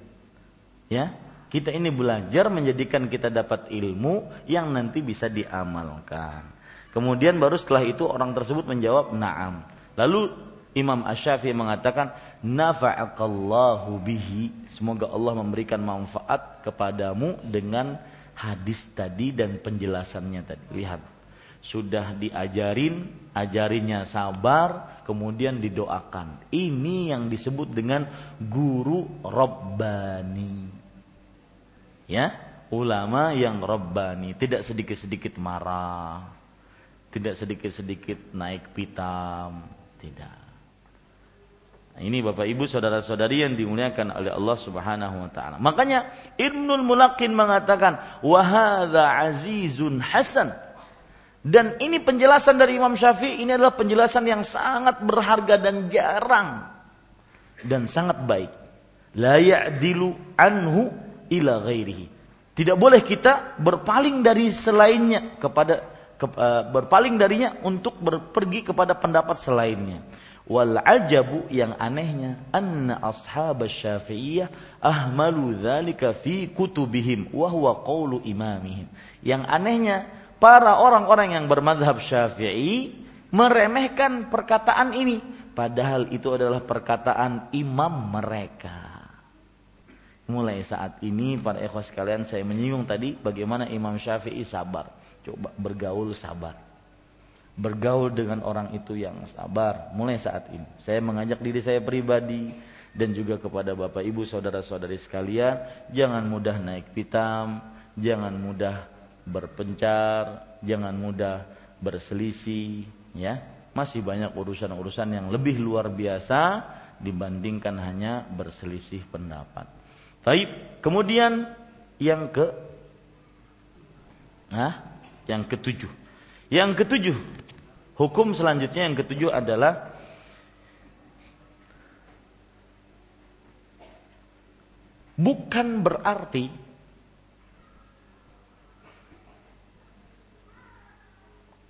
Ya, kita ini belajar menjadikan kita dapat ilmu yang nanti bisa diamalkan. Kemudian baru setelah itu orang tersebut menjawab na'am. Lalu Imam Asy-Syafi'i mengatakan nafa'akallahu bihi. Semoga Allah memberikan manfaat kepadamu dengan hadis tadi dan penjelasannya tadi. Lihat, sudah diajarin, ajarinya sabar, kemudian didoakan. Ini yang disebut dengan guru Rabbani. Ya, ulama yang Rabbani, tidak sedikit-sedikit marah, tidak sedikit-sedikit naik pitam, tidak. Nah, ini Bapak Ibu saudara-saudari yang dimuliakan oleh Allah Subhanahu wa taala. Makanya Ibnul Mulakin mengatakan wahada azizun hasan. Dan ini penjelasan dari Imam Syafi'i ini adalah penjelasan yang sangat berharga dan jarang dan sangat baik. La ya'dilu anhu ila ghairihi. Tidak boleh kita berpaling dari selainnya kepada ke, uh, berpaling darinya untuk pergi kepada pendapat selainnya. Wal ajabu yang anehnya anna ashab syafi'iyah ahmalu dzalika fi kutubihim wa huwa qawlu imamihim. Yang anehnya para orang-orang yang bermadhab syafi'i meremehkan perkataan ini padahal itu adalah perkataan imam mereka. Mulai saat ini para ikhwas sekalian saya menyinggung tadi bagaimana Imam Syafi'i sabar. Coba bergaul sabar bergaul dengan orang itu yang sabar mulai saat ini. Saya mengajak diri saya pribadi dan juga kepada Bapak Ibu saudara-saudari sekalian, jangan mudah naik pitam, jangan mudah berpencar, jangan mudah berselisih, ya. Masih banyak urusan-urusan yang lebih luar biasa dibandingkan hanya berselisih pendapat. Baik, kemudian yang ke Nah, yang ketujuh. Yang ketujuh, Hukum selanjutnya yang ketujuh adalah bukan berarti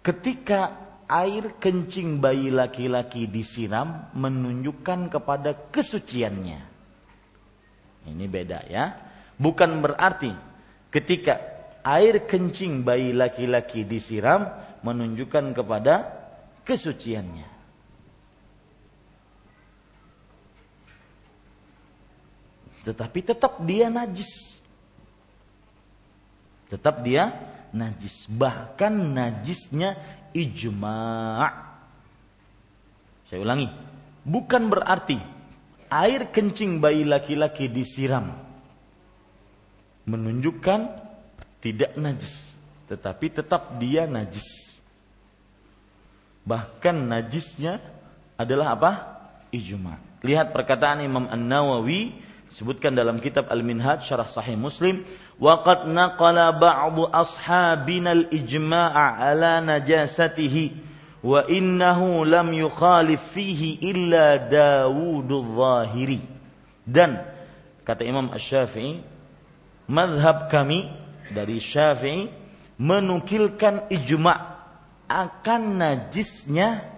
ketika air kencing bayi laki-laki disiram menunjukkan kepada kesuciannya. Ini beda ya. Bukan berarti ketika air kencing bayi laki-laki disiram menunjukkan kepada kesuciannya. Tetapi tetap dia najis. Tetap dia najis. Bahkan najisnya ijma'. Saya ulangi. Bukan berarti air kencing bayi laki-laki disiram menunjukkan tidak najis, tetapi tetap dia najis. Bahkan najisnya adalah apa? Ijma. Lihat perkataan Imam An-Nawawi sebutkan dalam kitab Al-Minhaj syarah Sahih Muslim, "Wa qad naqala ba'du ashabina al-ijma'a ala najasatihi wa innahu lam yukhalif fihi illa Dawudul Zahiri." Dan kata Imam Asy-Syafi'i, mazhab kami dari Syafi'i menukilkan ijma' akan najisnya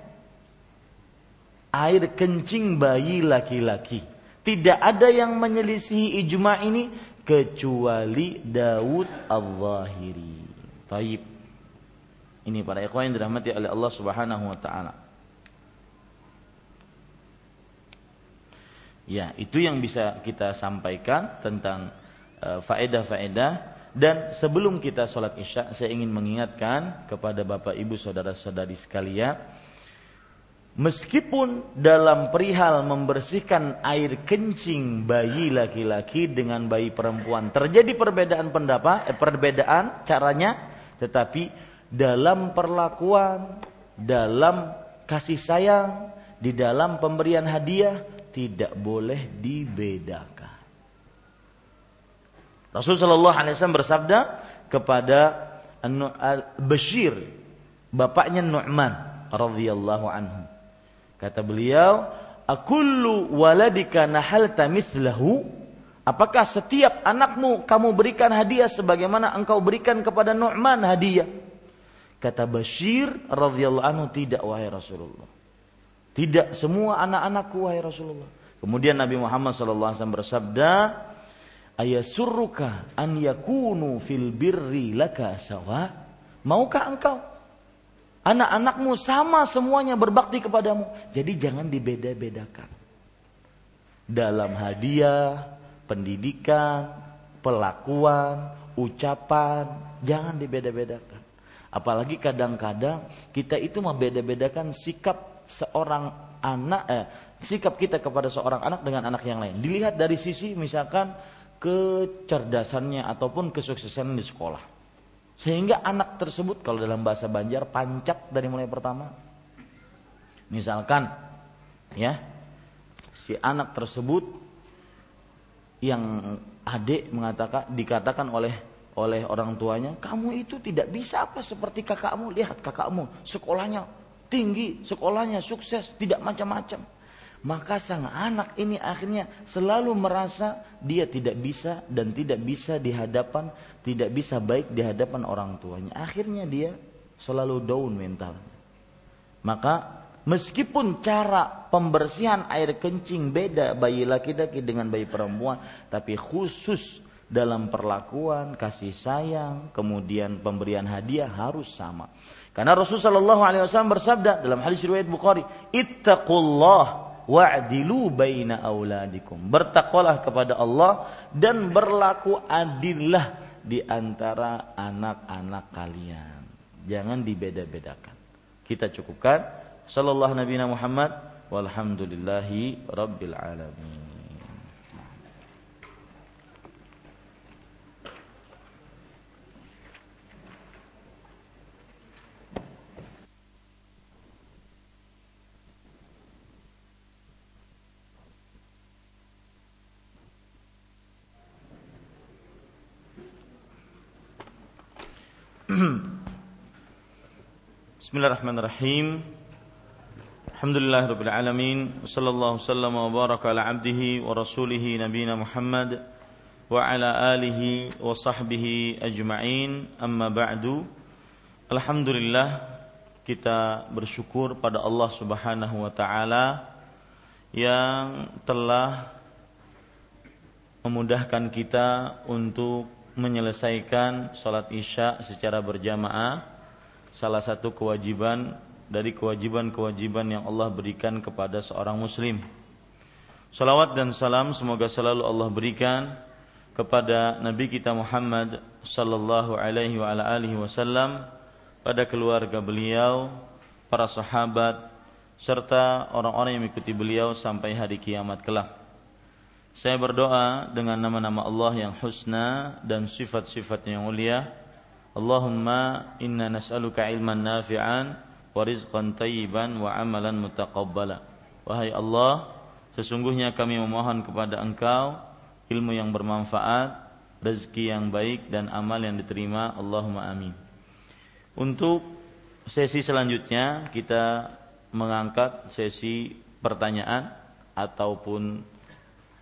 air kencing bayi laki-laki. Tidak ada yang menyelisihi ijma ini kecuali Daud Al-Zahiri. Taib. Ini para ikhwan yang dirahmati oleh Allah Subhanahu wa taala. Ya, itu yang bisa kita sampaikan tentang uh, faedah-faedah dan sebelum kita sholat isya, saya ingin mengingatkan kepada bapak ibu saudara-saudari sekalian, meskipun dalam perihal membersihkan air kencing bayi laki-laki dengan bayi perempuan terjadi perbedaan pendapat, eh, perbedaan caranya, tetapi dalam perlakuan, dalam kasih sayang, di dalam pemberian hadiah tidak boleh dibedakan. Rasul Shallallahu Alaihi Wasallam bersabda kepada Bashir, bapaknya Nu'man radhiyallahu anhu. Kata beliau, "Akullu waladika nahalta mithlahu?" Apakah setiap anakmu kamu berikan hadiah sebagaimana engkau berikan kepada Nu'man hadiah? Kata Bashir radhiyallahu anhu tidak wahai Rasulullah. Tidak semua anak-anakku wahai Rasulullah. Kemudian Nabi Muhammad SAW bersabda, Ayasurruka an yakunu fil birri laka sawa? Maukah engkau anak-anakmu sama semuanya berbakti kepadamu? Jadi jangan dibeda-bedakan. Dalam hadiah, pendidikan, pelakuan, ucapan, jangan dibeda-bedakan. Apalagi kadang-kadang kita itu membeda-bedakan sikap seorang anak eh, sikap kita kepada seorang anak dengan anak yang lain. Dilihat dari sisi misalkan kecerdasannya ataupun kesuksesan di sekolah. Sehingga anak tersebut kalau dalam bahasa Banjar pancap dari mulai pertama. Misalkan ya si anak tersebut yang adik mengatakan dikatakan oleh oleh orang tuanya, kamu itu tidak bisa apa seperti kakakmu. Lihat kakakmu, sekolahnya tinggi, sekolahnya sukses, tidak macam-macam. Maka sang anak ini akhirnya selalu merasa dia tidak bisa dan tidak bisa di hadapan, tidak bisa baik di hadapan orang tuanya. Akhirnya dia selalu down mental. Maka meskipun cara pembersihan air kencing beda bayi laki-laki dengan bayi perempuan, tapi khusus dalam perlakuan, kasih sayang, kemudian pemberian hadiah harus sama. Karena Rasulullah SAW bersabda dalam hadis riwayat Bukhari, "Ittaqullah wa'dilu baina auladikum." Bertakwalah kepada Allah dan berlaku adillah di antara anak-anak kalian. Jangan dibeda-bedakan. Kita cukupkan. Sallallahu Nabi Muhammad walhamdulillahi rabbil alamin. Bismillahirrahmanirrahim. Alhamdulillahirabbil alamin. Wassallallahu wasallam wa baraka ala abdihi wa rasulih nabiyina Muhammad wa ala alihi wa sahbihi ajma'in. Amma ba'du. Alhamdulillah kita bersyukur pada Allah Subhanahu wa taala yang telah memudahkan kita untuk menyelesaikan salat Isya secara berjamaah salah satu kewajiban dari kewajiban-kewajiban yang Allah berikan kepada seorang muslim. Salawat dan salam semoga selalu Allah berikan kepada Nabi kita Muhammad sallallahu alaihi wa alihi wasallam pada keluarga beliau, para sahabat serta orang-orang yang mengikuti beliau sampai hari kiamat kelak. Saya berdoa dengan nama-nama Allah yang husna dan sifat-sifat yang mulia. Allahumma inna nas'aluka ilman nafi'an wa rizqan tayyiban wa amalan mutaqabbala. Wahai Allah, sesungguhnya kami memohon kepada Engkau ilmu yang bermanfaat, rezeki yang baik dan amal yang diterima. Allahumma amin. Untuk sesi selanjutnya kita mengangkat sesi pertanyaan ataupun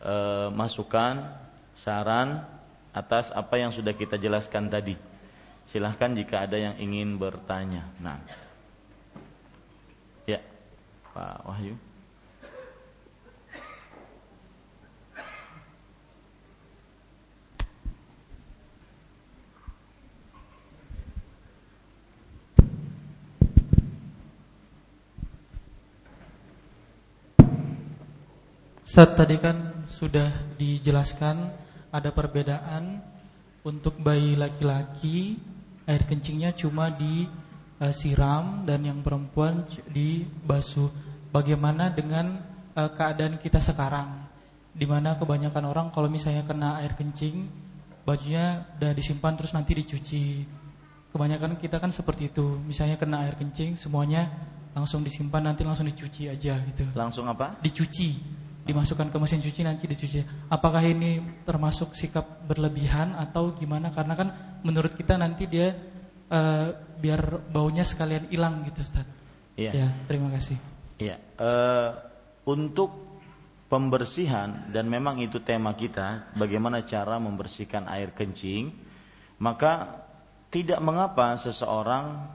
e, masukan, saran atas apa yang sudah kita jelaskan tadi. Silahkan jika ada yang ingin bertanya. Nah, ya, Pak Wahyu. Saat tadi kan sudah dijelaskan ada perbedaan untuk bayi laki-laki air kencingnya cuma disiram dan yang perempuan dibasuh. Bagaimana dengan uh, keadaan kita sekarang? Di mana kebanyakan orang kalau misalnya kena air kencing bajunya udah disimpan terus nanti dicuci. Kebanyakan kita kan seperti itu. Misalnya kena air kencing semuanya langsung disimpan nanti langsung dicuci aja gitu. Langsung apa? Dicuci dimasukkan ke mesin cuci nanti dicuci. Apakah ini termasuk sikap berlebihan atau gimana? Karena kan menurut kita nanti dia uh, biar baunya sekalian hilang gitu, Ustaz. Iya. Ya, terima kasih. Iya. Uh, untuk pembersihan dan memang itu tema kita, bagaimana cara membersihkan air kencing, maka tidak mengapa seseorang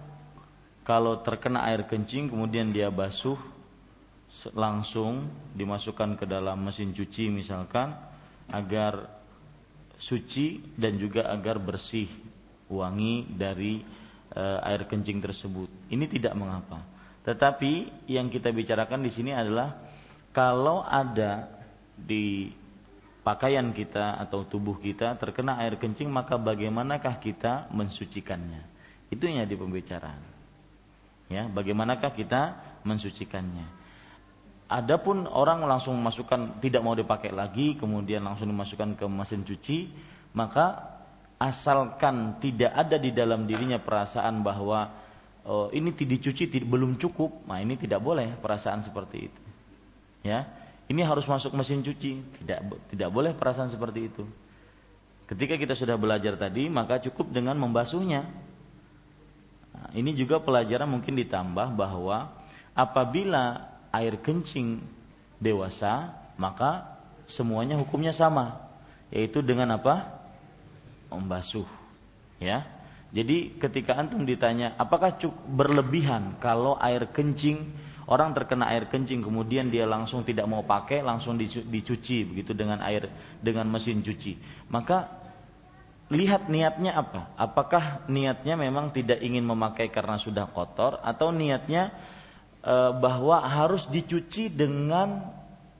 kalau terkena air kencing kemudian dia basuh langsung dimasukkan ke dalam mesin cuci misalkan agar suci dan juga agar bersih wangi dari e, air kencing tersebut. Ini tidak mengapa. Tetapi yang kita bicarakan di sini adalah kalau ada di pakaian kita atau tubuh kita terkena air kencing maka bagaimanakah kita mensucikannya? Itu yang di pembicaraan. Ya, bagaimanakah kita mensucikannya? Adapun orang langsung memasukkan tidak mau dipakai lagi, kemudian langsung dimasukkan ke mesin cuci, maka asalkan tidak ada di dalam dirinya perasaan bahwa oh, ini tidak dicuci belum cukup, nah ini tidak boleh perasaan seperti itu. Ya, ini harus masuk mesin cuci, tidak tidak boleh perasaan seperti itu. Ketika kita sudah belajar tadi, maka cukup dengan membasuhnya. Nah, ini juga pelajaran mungkin ditambah bahwa apabila air kencing dewasa, maka semuanya hukumnya sama, yaitu dengan apa? Membasuh. Ya. Jadi ketika antum ditanya, apakah cukup berlebihan kalau air kencing orang terkena air kencing kemudian dia langsung tidak mau pakai, langsung dicuci begitu dengan air dengan mesin cuci. Maka lihat niatnya apa? Apakah niatnya memang tidak ingin memakai karena sudah kotor atau niatnya bahwa harus dicuci dengan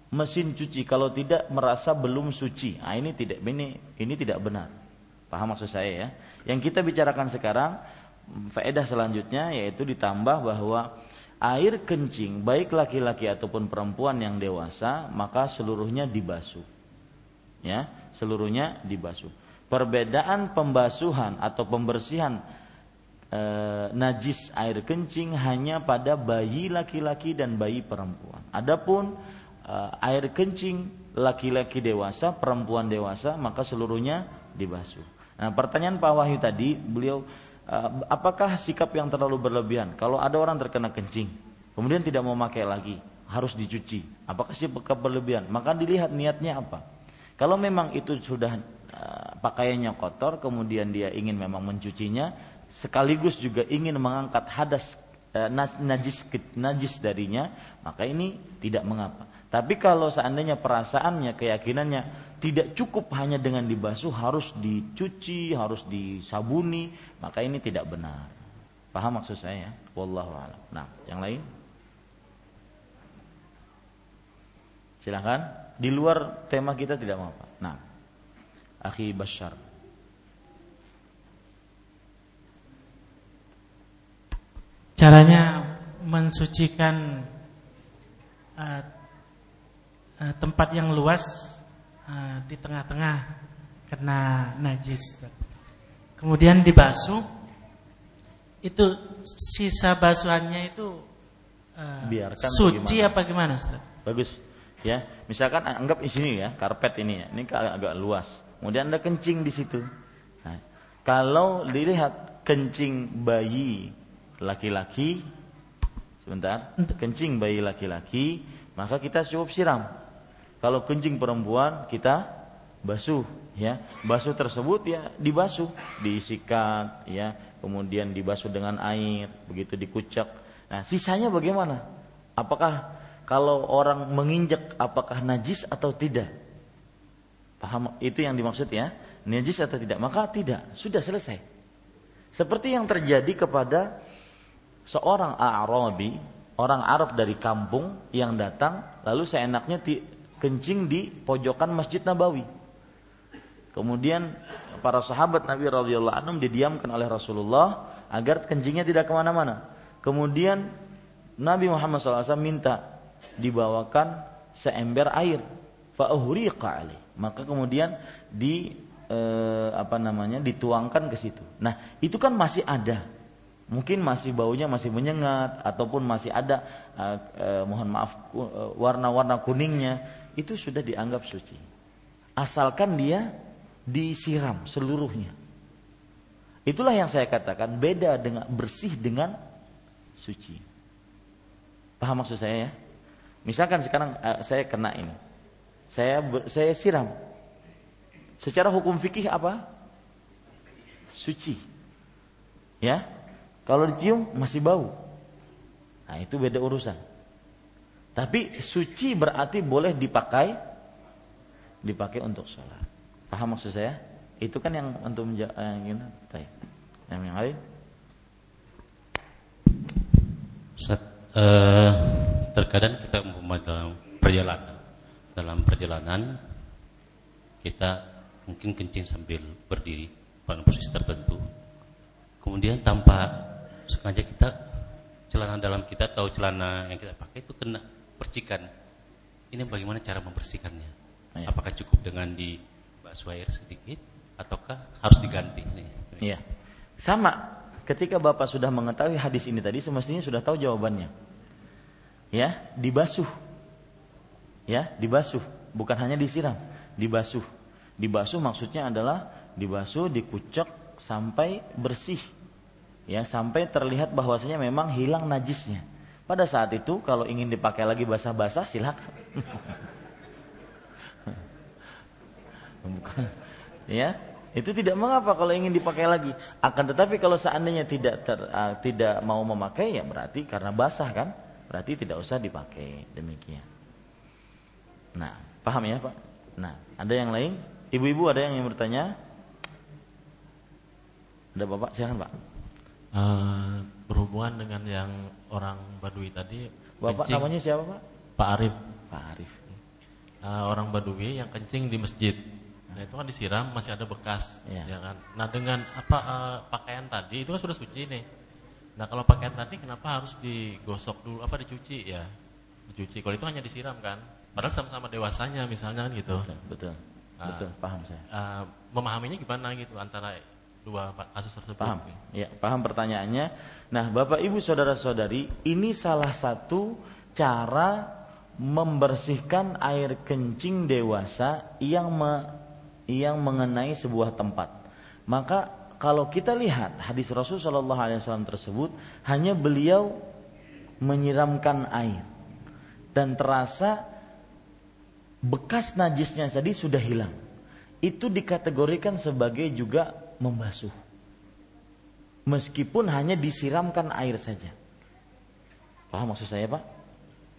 mesin cuci kalau tidak merasa belum suci. Nah, ini tidak ini ini tidak benar. Paham maksud saya ya? Yang kita bicarakan sekarang faedah selanjutnya yaitu ditambah bahwa air kencing baik laki-laki ataupun perempuan yang dewasa maka seluruhnya dibasuh. Ya, seluruhnya dibasuh. Perbedaan pembasuhan atau pembersihan e, najis air kencing hanya pada bayi laki-laki dan bayi perempuan. Adapun e, air kencing laki-laki dewasa, perempuan dewasa, maka seluruhnya dibasuh. Nah, pertanyaan Pak Wahyu tadi, beliau e, apakah sikap yang terlalu berlebihan? Kalau ada orang terkena kencing, kemudian tidak mau pakai lagi, harus dicuci. Apakah sikap berlebihan? Maka dilihat niatnya apa. Kalau memang itu sudah pakaiannya kotor, kemudian dia ingin memang mencucinya, sekaligus juga ingin mengangkat hadas e, najis najis darinya, maka ini tidak mengapa. Tapi kalau seandainya perasaannya, keyakinannya tidak cukup hanya dengan dibasuh, harus dicuci, harus disabuni, maka ini tidak benar. Paham maksud saya? Wallahu a'lam. Nah, yang lain? Silahkan. Di luar tema kita tidak apa-apa. Nah, Akhi Bashar. Caranya mensucikan uh, uh, tempat yang luas uh, di tengah-tengah kena najis. Kemudian dibasuh, itu sisa basuhannya itu uh, Biarkan suci apa gimana, Ustaz? Bagus. Ya, misalkan anggap di sini ya, karpet ini ya, ini agak, agak luas. Kemudian ada kencing di situ. Nah, kalau dilihat kencing bayi laki-laki. Sebentar. Kencing bayi laki-laki maka kita cukup siram. Kalau kencing perempuan kita basuh ya. Basuh tersebut ya dibasuh. Diisikan ya. Kemudian dibasuh dengan air begitu dikucek. Nah sisanya bagaimana? Apakah kalau orang menginjak apakah najis atau tidak? Paham? Itu yang dimaksud ya. Najis atau tidak? Maka tidak. Sudah selesai. Seperti yang terjadi kepada seorang Arabi, orang Arab dari kampung yang datang lalu seenaknya kencing di pojokan Masjid Nabawi. Kemudian para sahabat Nabi radhiyallahu anhum didiamkan oleh Rasulullah agar kencingnya tidak ke mana-mana. Kemudian Nabi Muhammad SAW minta dibawakan seember air, fa'uhriqa Maka kemudian di eh, apa namanya dituangkan ke situ. Nah itu kan masih ada mungkin masih baunya masih menyengat ataupun masih ada uh, uh, mohon maaf uh, warna-warna kuningnya itu sudah dianggap suci. Asalkan dia disiram seluruhnya. Itulah yang saya katakan beda dengan bersih dengan suci. Paham maksud saya ya? Misalkan sekarang uh, saya kena ini. Saya saya siram. Secara hukum fikih apa? Suci. Ya Kalau dicium masih bau. Nah, itu beda urusan. Tapi suci berarti boleh dipakai dipakai untuk sholat. Paham maksud saya? Itu kan yang untuk menjawab yang. Yang yang lain? Ustaz, uh, terkadang kita dalam perjalanan, dalam perjalanan kita mungkin kencing sambil berdiri pada posisi tertentu. Kemudian tanpa sengaja kita celana dalam kita atau celana yang kita pakai itu kena percikan. Ini bagaimana cara membersihkannya? Ya. Apakah cukup dengan di basuh air sedikit ataukah harus diganti? Iya. Sama. Ketika Bapak sudah mengetahui hadis ini tadi semestinya sudah tahu jawabannya. Ya, dibasuh. Ya, dibasuh, bukan hanya disiram, dibasuh. Dibasuh maksudnya adalah dibasuh, dikucek sampai bersih ya sampai terlihat bahwasanya memang hilang najisnya. Pada saat itu kalau ingin dipakai lagi basah-basah silakan. *laughs* ya, itu tidak mengapa kalau ingin dipakai lagi. Akan tetapi kalau seandainya tidak ter, uh, tidak mau memakai ya berarti karena basah kan, berarti tidak usah dipakai demikian. Nah, paham ya Pak? Nah, ada yang lain? Ibu-ibu ada yang ingin bertanya? Ada Bapak, silakan Pak. Uh, berhubungan dengan yang orang Badui tadi. Bapak kencing, namanya siapa Pak? Pak Arif. Pak Arif. Uh, orang Badui yang kencing di masjid. Nah itu kan disiram masih ada bekas, ya, ya kan. Nah dengan apa uh, pakaian tadi itu kan sudah suci nih. Nah kalau pakaian tadi kenapa harus digosok dulu apa dicuci ya? Dicuci. Kalau itu hanya disiram kan. Padahal sama-sama dewasanya misalnya kan gitu. Betul. Betul. Uh, betul. Paham saya. Uh, memahaminya gimana gitu antara dua kasus tersebut. Paham? Ya, paham pertanyaannya. Nah, Bapak Ibu saudara-saudari, ini salah satu cara membersihkan air kencing dewasa yang me, yang mengenai sebuah tempat. Maka kalau kita lihat hadis Rasul Shallallahu Alaihi Wasallam tersebut, hanya beliau menyiramkan air dan terasa bekas najisnya tadi sudah hilang. Itu dikategorikan sebagai juga membasuh. Meskipun hanya disiramkan air saja. Paham maksud saya, Pak?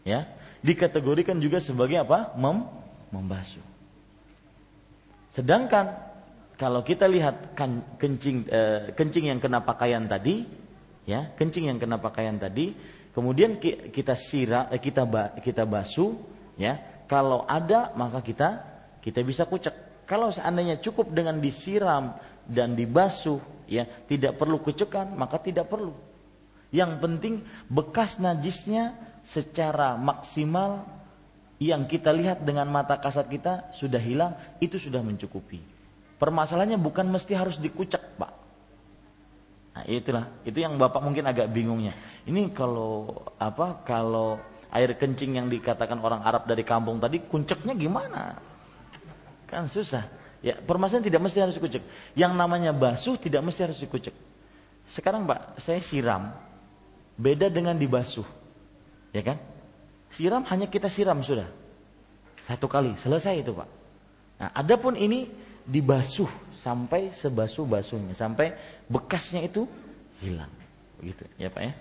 Ya, dikategorikan juga sebagai apa? Mem membasuh. Sedangkan kalau kita lihat kan, kencing eh, kencing yang kena pakaian tadi, ya, kencing yang kena pakaian tadi, kemudian kita siram eh, kita kita basuh, ya. Kalau ada maka kita kita bisa kucek. Kalau seandainya cukup dengan disiram dan dibasuh ya tidak perlu kucekan maka tidak perlu. Yang penting bekas najisnya secara maksimal yang kita lihat dengan mata kasat kita sudah hilang itu sudah mencukupi. Permasalahannya bukan mesti harus dikucek pak. Nah itulah itu yang bapak mungkin agak bingungnya. Ini kalau apa kalau air kencing yang dikatakan orang Arab dari kampung tadi kunceknya gimana kan susah Ya, permasalahan tidak mesti harus dikucek. Yang namanya basuh tidak mesti harus dikucek. Sekarang Pak, saya siram. Beda dengan dibasuh. Ya kan? Siram hanya kita siram sudah. Satu kali, selesai itu Pak. Nah, adapun ini dibasuh sampai sebasuh-basuhnya, sampai bekasnya itu hilang. Begitu, ya Pak ya.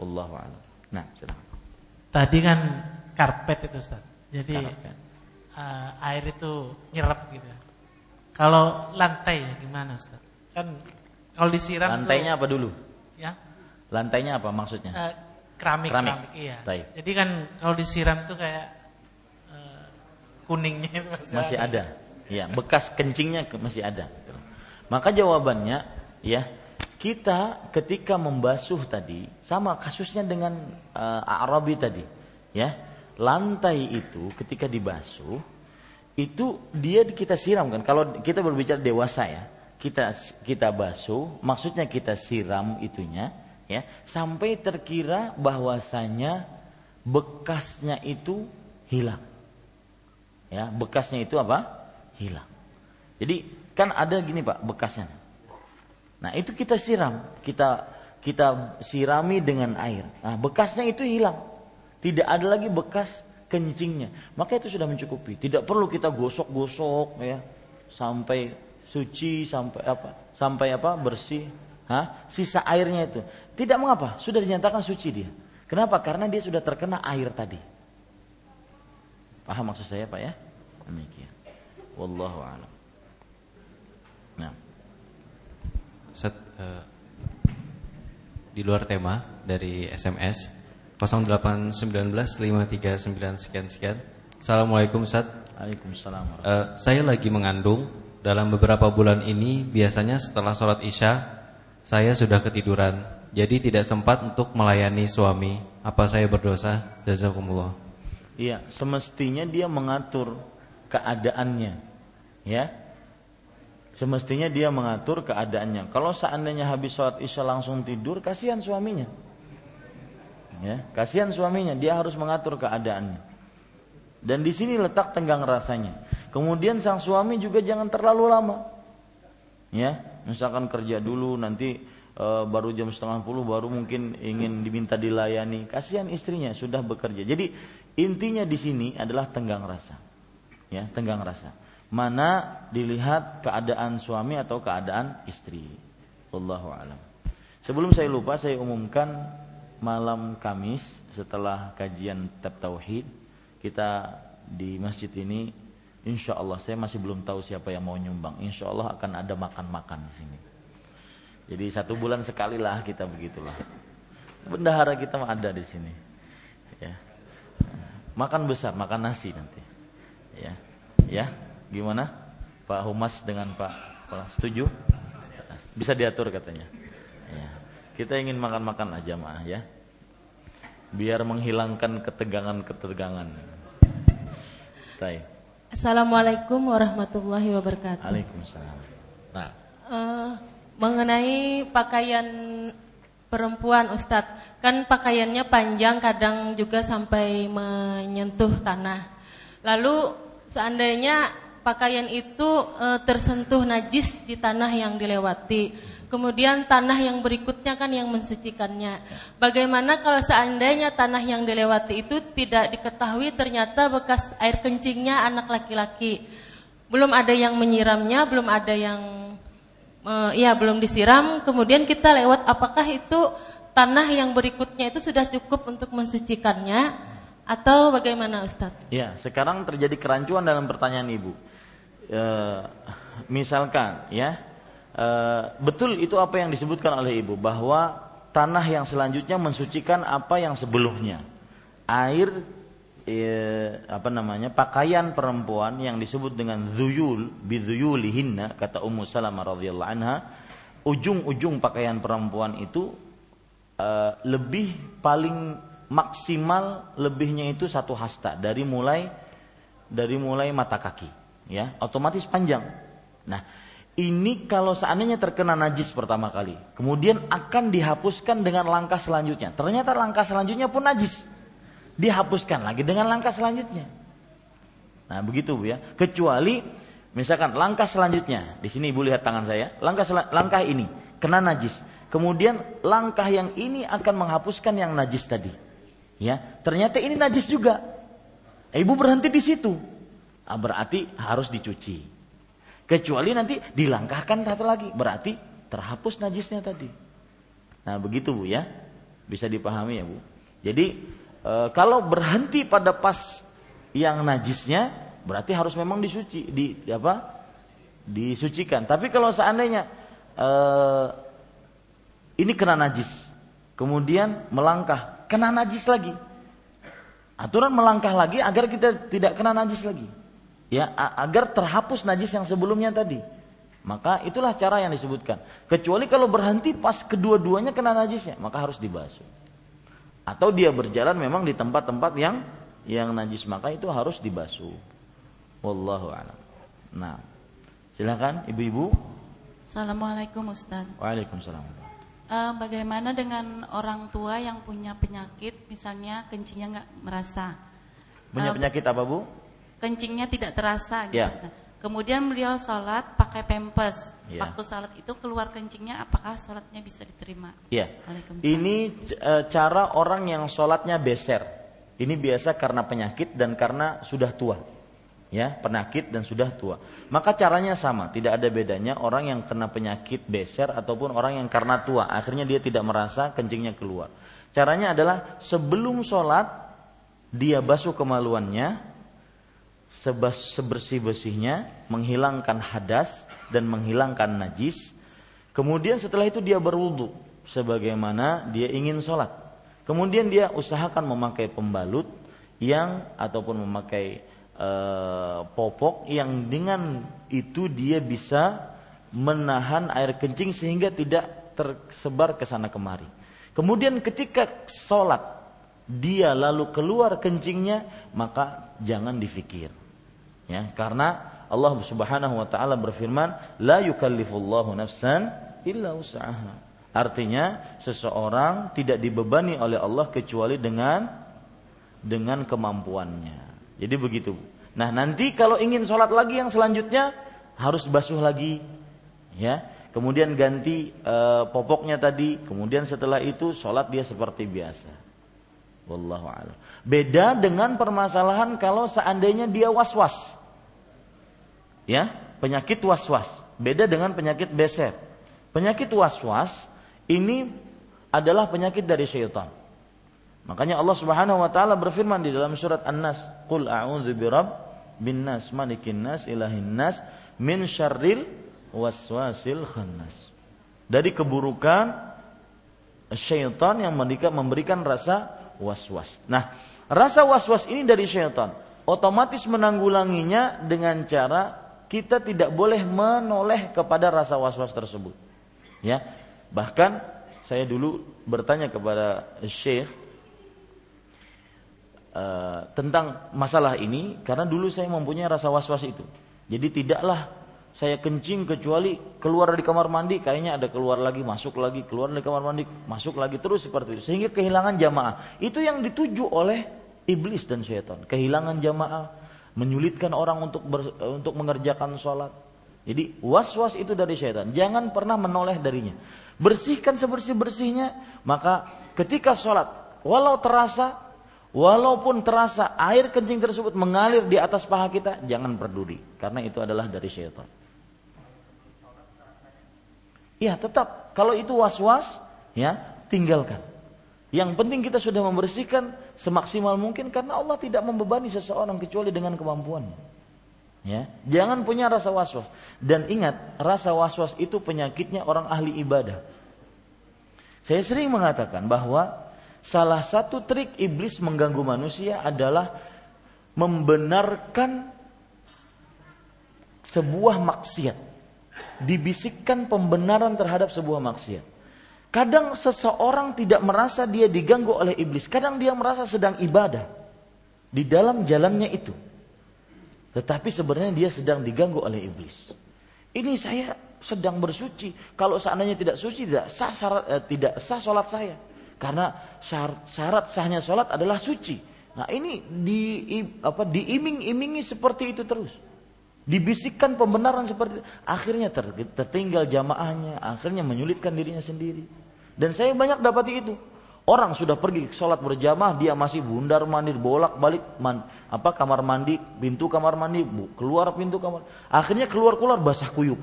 Wallahu a'lam. Nah, silakan. Tadi kan karpet itu Ustaz. Jadi uh, air itu nyerap gitu. Kalau lantai gimana Ustaz? Kan kalau disiram Lantainya tuh, apa dulu? Ya. Lantainya apa maksudnya? Uh, keramik, keramik, keramik iya. Taib. Jadi kan kalau disiram tuh kayak uh, kuningnya masih, masih ada. ada. Ya, bekas kencingnya masih ada. Maka jawabannya ya, kita ketika membasuh tadi sama kasusnya dengan uh, Arabi tadi, ya. Lantai itu ketika dibasuh itu dia kita siram kan. Kalau kita berbicara dewasa ya, kita kita basuh, maksudnya kita siram itunya ya, sampai terkira bahwasanya bekasnya itu hilang. Ya, bekasnya itu apa? Hilang. Jadi kan ada gini Pak, bekasnya. Nah, itu kita siram, kita kita sirami dengan air. Nah, bekasnya itu hilang. Tidak ada lagi bekas kencingnya. Maka itu sudah mencukupi. Tidak perlu kita gosok-gosok ya sampai suci sampai apa? Sampai apa? bersih. Hah? Sisa airnya itu. Tidak mengapa, sudah dinyatakan suci dia. Kenapa? Karena dia sudah terkena air tadi. Paham maksud saya, Pak ya? Demikian. Wallahu a'lam. Nah. Set, uh, di luar tema dari SMS 08195399 sekian sekian. Assalamualaikum Ustaz. Waalaikumsalam. Uh, saya lagi mengandung dalam beberapa bulan ini biasanya setelah sholat isya saya sudah ketiduran jadi tidak sempat untuk melayani suami. Apa saya berdosa? Jazakumullah. Iya, semestinya dia mengatur keadaannya. Ya. Semestinya dia mengatur keadaannya. Kalau seandainya habis sholat isya langsung tidur, kasihan suaminya. Ya, kasihan suaminya, dia harus mengatur keadaannya. Dan di sini letak tenggang rasanya. Kemudian sang suami juga jangan terlalu lama. Ya, misalkan kerja dulu nanti e, baru jam setengah puluh baru mungkin ingin diminta dilayani. Kasihan istrinya sudah bekerja. Jadi intinya di sini adalah tenggang rasa. Ya, tenggang rasa. Mana dilihat keadaan suami atau keadaan istri. Wallahu alam. Sebelum saya lupa saya umumkan malam Kamis setelah kajian tab tauhid kita di masjid ini insya Allah saya masih belum tahu siapa yang mau nyumbang insya Allah akan ada makan-makan di sini jadi satu bulan sekali lah kita begitulah. Bendahara kita ada di sini. Ya. Makan besar, makan nasi nanti. Ya. Ya, gimana? Pak Humas dengan Pak setuju? Bisa diatur katanya. Ya. Kita ingin makan-makan aja mah ya. Biar menghilangkan ketegangan-ketegangan. Baik. Assalamualaikum warahmatullahi wabarakatuh. Waalaikumsalam. Nah, uh, mengenai pakaian perempuan Ustadz kan pakaiannya panjang kadang juga sampai menyentuh tanah lalu seandainya pakaian itu e, tersentuh najis di tanah yang dilewati. Kemudian tanah yang berikutnya kan yang mensucikannya. Bagaimana kalau seandainya tanah yang dilewati itu tidak diketahui ternyata bekas air kencingnya anak laki-laki. Belum ada yang menyiramnya belum ada yang uh, ya belum disiram, kemudian kita lewat apakah itu tanah yang berikutnya itu sudah cukup untuk mensucikannya? Atau bagaimana Ustaz? Ya, sekarang terjadi kerancuan dalam pertanyaan Ibu. E, misalkan ya, e, betul itu apa yang disebutkan oleh Ibu bahwa tanah yang selanjutnya mensucikan apa yang sebelumnya. Air eh, apa namanya pakaian perempuan yang disebut dengan zuyul bidzuyulihinna kata Ummu Salamah radhiyallahu anha ujung-ujung pakaian perempuan itu eh, lebih paling maksimal lebihnya itu satu hasta dari mulai dari mulai mata kaki ya otomatis panjang nah ini kalau seandainya terkena najis pertama kali kemudian akan dihapuskan dengan langkah selanjutnya ternyata langkah selanjutnya pun najis dihapuskan lagi dengan langkah selanjutnya. Nah, begitu Bu ya. Kecuali misalkan langkah selanjutnya, di sini Ibu lihat tangan saya, langkah langkah ini kena najis. Kemudian langkah yang ini akan menghapuskan yang najis tadi. Ya, ternyata ini najis juga. Ibu berhenti di situ. Berarti harus dicuci. Kecuali nanti dilangkahkan satu lagi, berarti terhapus najisnya tadi. Nah, begitu Bu ya. Bisa dipahami ya Bu. Jadi e, kalau berhenti pada pas yang najisnya berarti harus memang disuci di, di apa disucikan tapi kalau seandainya e, ini kena najis kemudian melangkah kena najis lagi aturan melangkah lagi agar kita tidak kena najis lagi ya agar terhapus najis yang sebelumnya tadi maka itulah cara yang disebutkan kecuali kalau berhenti pas kedua-duanya kena najisnya maka harus dibasuh atau dia berjalan memang di tempat-tempat yang yang najis maka itu harus dibasuh. Wallahu a'lam. Nah, silakan ibu-ibu. Assalamualaikum Ustaz. Waalaikumsalam. Uh, bagaimana dengan orang tua yang punya penyakit, misalnya kencingnya nggak merasa? Punya uh, penyakit apa bu? Kencingnya tidak terasa, gitu. Ya. Kemudian beliau sholat pakai pempes. Ya. Waktu sholat itu keluar kencingnya, apakah sholatnya bisa diterima? Iya. Ini e, cara orang yang sholatnya beser. Ini biasa karena penyakit dan karena sudah tua. ya penyakit dan sudah tua maka caranya sama tidak ada bedanya orang yang kena penyakit beser ataupun orang yang karena tua akhirnya dia tidak merasa kencingnya keluar caranya adalah sebelum sholat dia basuh kemaluannya sebersih bersihnya menghilangkan hadas dan menghilangkan najis kemudian setelah itu dia berwudu sebagaimana dia ingin sholat kemudian dia usahakan memakai pembalut yang ataupun memakai uh, popok yang dengan itu dia bisa menahan air kencing sehingga tidak tersebar ke sana kemari. Kemudian ketika sholat dia lalu keluar kencingnya maka jangan difikir, ya karena Allah Subhanahu wa taala berfirman la yukallifullahu nafsan illa usaha. Artinya seseorang tidak dibebani oleh Allah kecuali dengan dengan kemampuannya. Jadi begitu. Nah nanti kalau ingin sholat lagi yang selanjutnya harus basuh lagi, ya. Kemudian ganti e, popoknya tadi. Kemudian setelah itu sholat dia seperti biasa. Wallahu a'lam. Beda dengan permasalahan kalau seandainya dia was-was. Ya, penyakit was-was. Beda dengan penyakit beser. Penyakit was-was ini adalah penyakit dari syaitan. Makanya Allah Subhanahu wa taala berfirman di dalam surat An-Nas, "Qul a'udzu birabb bin nas, malikin nas, ilahin nas, min syarril waswasil khannas." Dari keburukan syaitan yang memberikan rasa was-was. Nah, rasa was-was ini dari syaitan. Otomatis menanggulanginya dengan cara kita tidak boleh menoleh kepada rasa was-was tersebut. Ya. Bahkan saya dulu bertanya kepada Syekh Eh, tentang masalah ini karena dulu saya mempunyai rasa was-was itu. Jadi tidaklah saya kencing kecuali keluar dari kamar mandi kayaknya ada keluar lagi masuk lagi keluar dari kamar mandi masuk lagi terus seperti itu. Sehingga kehilangan jamaah. Itu yang dituju oleh iblis dan syaitan. Kehilangan jamaah menyulitkan orang untuk ber, untuk mengerjakan sholat. Jadi was-was itu dari syaitan. Jangan pernah menoleh darinya. Bersihkan sebersih bersihnya maka ketika sholat walau terasa Walaupun terasa air kencing tersebut mengalir di atas paha kita, jangan peduli karena itu adalah dari syaitan. Ya, tetap kalau itu was-was, ya, tinggalkan. Yang penting kita sudah membersihkan semaksimal mungkin karena Allah tidak membebani seseorang kecuali dengan kemampuannya. Ya, jangan punya rasa was-was. Dan ingat, rasa was-was itu penyakitnya orang ahli ibadah. Saya sering mengatakan bahwa Salah satu trik iblis mengganggu manusia adalah membenarkan sebuah maksiat. Dibisikkan pembenaran terhadap sebuah maksiat. Kadang seseorang tidak merasa dia diganggu oleh iblis, kadang dia merasa sedang ibadah di dalam jalannya itu. Tetapi sebenarnya dia sedang diganggu oleh iblis. Ini saya sedang bersuci. Kalau seandainya tidak suci tidak sah syarat, eh, tidak sah sholat saya. Karena syarat, syarat sahnya sholat adalah suci. Nah ini di apa diiming-imingi seperti itu terus. Dibisikkan pembenaran seperti itu. Akhirnya ter, tertinggal jamaahnya, akhirnya menyulitkan dirinya sendiri. Dan saya banyak dapati itu. Orang sudah pergi sholat berjamaah, dia masih bundar mandir, bolak balik man, apa kamar mandi, pintu kamar mandi, keluar pintu kamar. Akhirnya keluar keluar basah kuyup.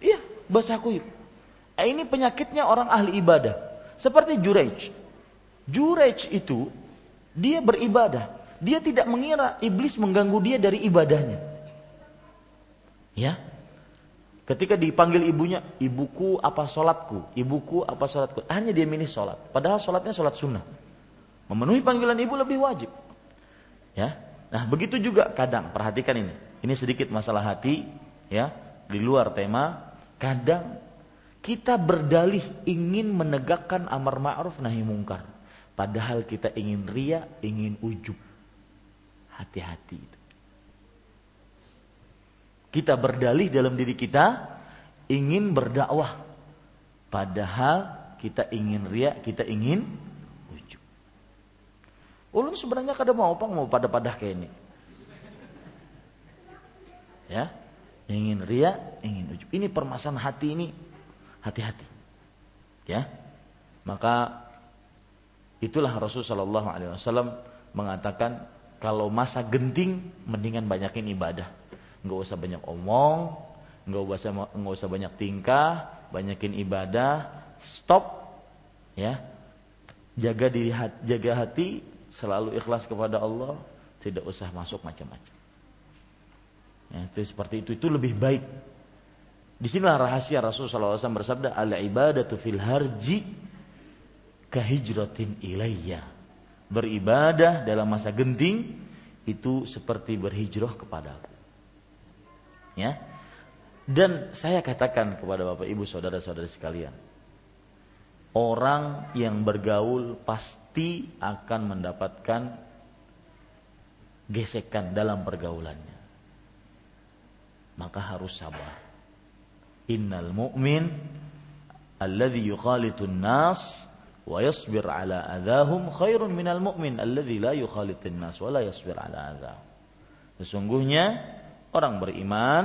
Iya, basah kuyup. Eh, ini penyakitnya orang ahli ibadah. Seperti Jurej. Jurej itu dia beribadah. Dia tidak mengira iblis mengganggu dia dari ibadahnya. Ya. Ketika dipanggil ibunya, ibuku apa sholatku, ibuku apa sholatku. Hanya dia milih sholat. Padahal sholatnya sholat sunnah. Memenuhi panggilan ibu lebih wajib. Ya. Nah begitu juga kadang, perhatikan ini. Ini sedikit masalah hati, ya, di luar tema. Kadang kita berdalih ingin menegakkan amar ma'ruf nahi mungkar. Padahal kita ingin ria, ingin ujub. Hati-hati itu. Kita berdalih dalam diri kita ingin berdakwah. Padahal kita ingin ria, kita ingin ujub. Ulun sebenarnya kada mau apa mau pada-pada kayak ini. Ya, ingin ria, ingin ujub. Ini permasalahan hati ini hati-hati. Ya. Maka itulah Rasulullah wasallam mengatakan Kalau masa genting, mendingan banyakin ibadah. Nggak usah banyak omong, nggak usah nggak usah banyak tingkah, banyakin ibadah. Stop, ya. Jaga diri, jaga hati, selalu ikhlas kepada Allah, tidak usah masuk macam-macam. Ya, itu seperti itu itu lebih baik. Di sinilah rahasia Rasulullah SAW bersabda, "Al ibadatu fil harji kahijratin ilayya." Beribadah dalam masa genting itu seperti berhijrah kepadaku. Ya. Dan saya katakan kepada Bapak Ibu saudara-saudari sekalian, orang yang bergaul pasti akan mendapatkan gesekan dalam pergaulannya. Maka harus sabar. Innal mu'min alladhi yukhalitun nas wa yasbir ala adahum khairun minal mu'min alladhi la yukhalitun nas wa la yasbir ala adahum. Sesungguhnya orang beriman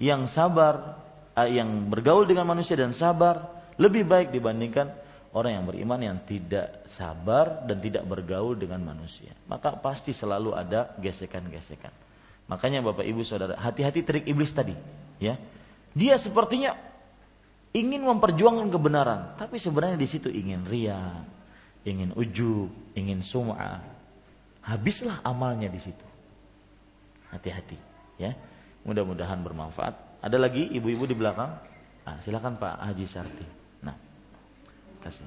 yang sabar eh, yang bergaul dengan manusia dan sabar lebih baik dibandingkan orang yang beriman yang tidak sabar dan tidak bergaul dengan manusia. Maka pasti selalu ada gesekan-gesekan. Makanya Bapak Ibu Saudara, hati-hati trik iblis tadi, ya. Dia sepertinya ingin memperjuangkan kebenaran, tapi sebenarnya di situ ingin ria, ingin ujub, ingin sum'ah. Habislah amalnya di situ. Hati-hati, ya. Mudah-mudahan bermanfaat. Ada lagi ibu-ibu di belakang? Nah, silakan Pak Haji Sarti. Kasih.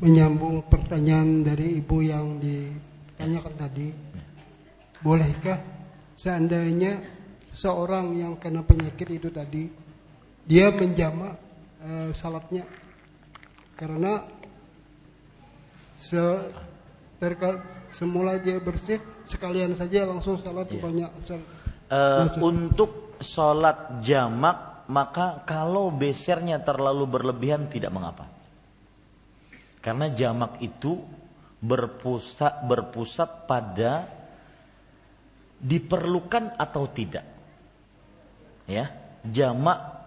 Menyambung pertanyaan dari ibu yang ditanyakan tadi, bolehkah seandainya seseorang yang kena penyakit itu tadi dia menjamak e, salatnya karena se terka, semula dia bersih sekalian saja langsung salat iya. banyak uh, untuk sholat jamak maka kalau besernya terlalu berlebihan tidak mengapa. Karena jamak itu berpusat berpusat pada diperlukan atau tidak. Ya, jamak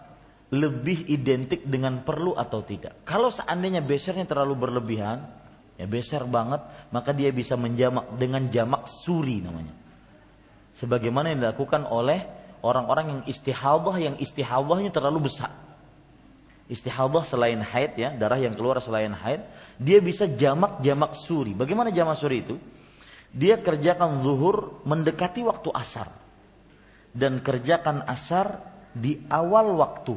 lebih identik dengan perlu atau tidak. Kalau seandainya besernya terlalu berlebihan, ya beser banget, maka dia bisa menjamak dengan jamak suri namanya. Sebagaimana yang dilakukan oleh orang-orang yang istihadah yang istihadahnya terlalu besar. Istihadah selain haid ya, darah yang keluar selain haid, dia bisa jamak-jamak suri. Bagaimana jamak suri itu? Dia kerjakan zuhur mendekati waktu asar. Dan kerjakan asar di awal waktu.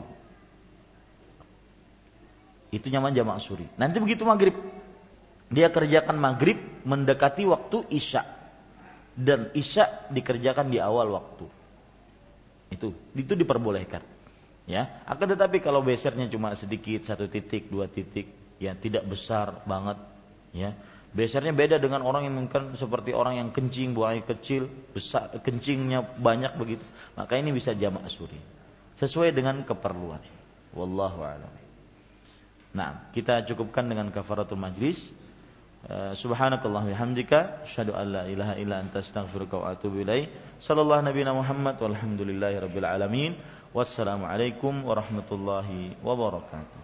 Itu nyaman jamak suri. Nanti begitu maghrib. Dia kerjakan maghrib mendekati waktu isya. Dan isya dikerjakan di awal waktu. Itu itu diperbolehkan. Ya, akan tetapi kalau besernya cuma sedikit satu titik, dua titik, ya tidak besar banget, ya. Besernya beda dengan orang yang mungkin seperti orang yang kencing buang air kecil, besar kencingnya banyak begitu. Maka ini bisa jamak suri. Sesuai dengan keperluan. Wallahu a'lam. Nah, kita cukupkan dengan kafaratul majlis. Uh, subhanakallah bihamdika asyhadu an la ilaha illa anta astaghfiruka wa atubu ilaik. Sallallahu nabiyana Muhammad walhamdulillahi rabbil alamin. Wassalamualaikum warahmatullahi wabarakatuh.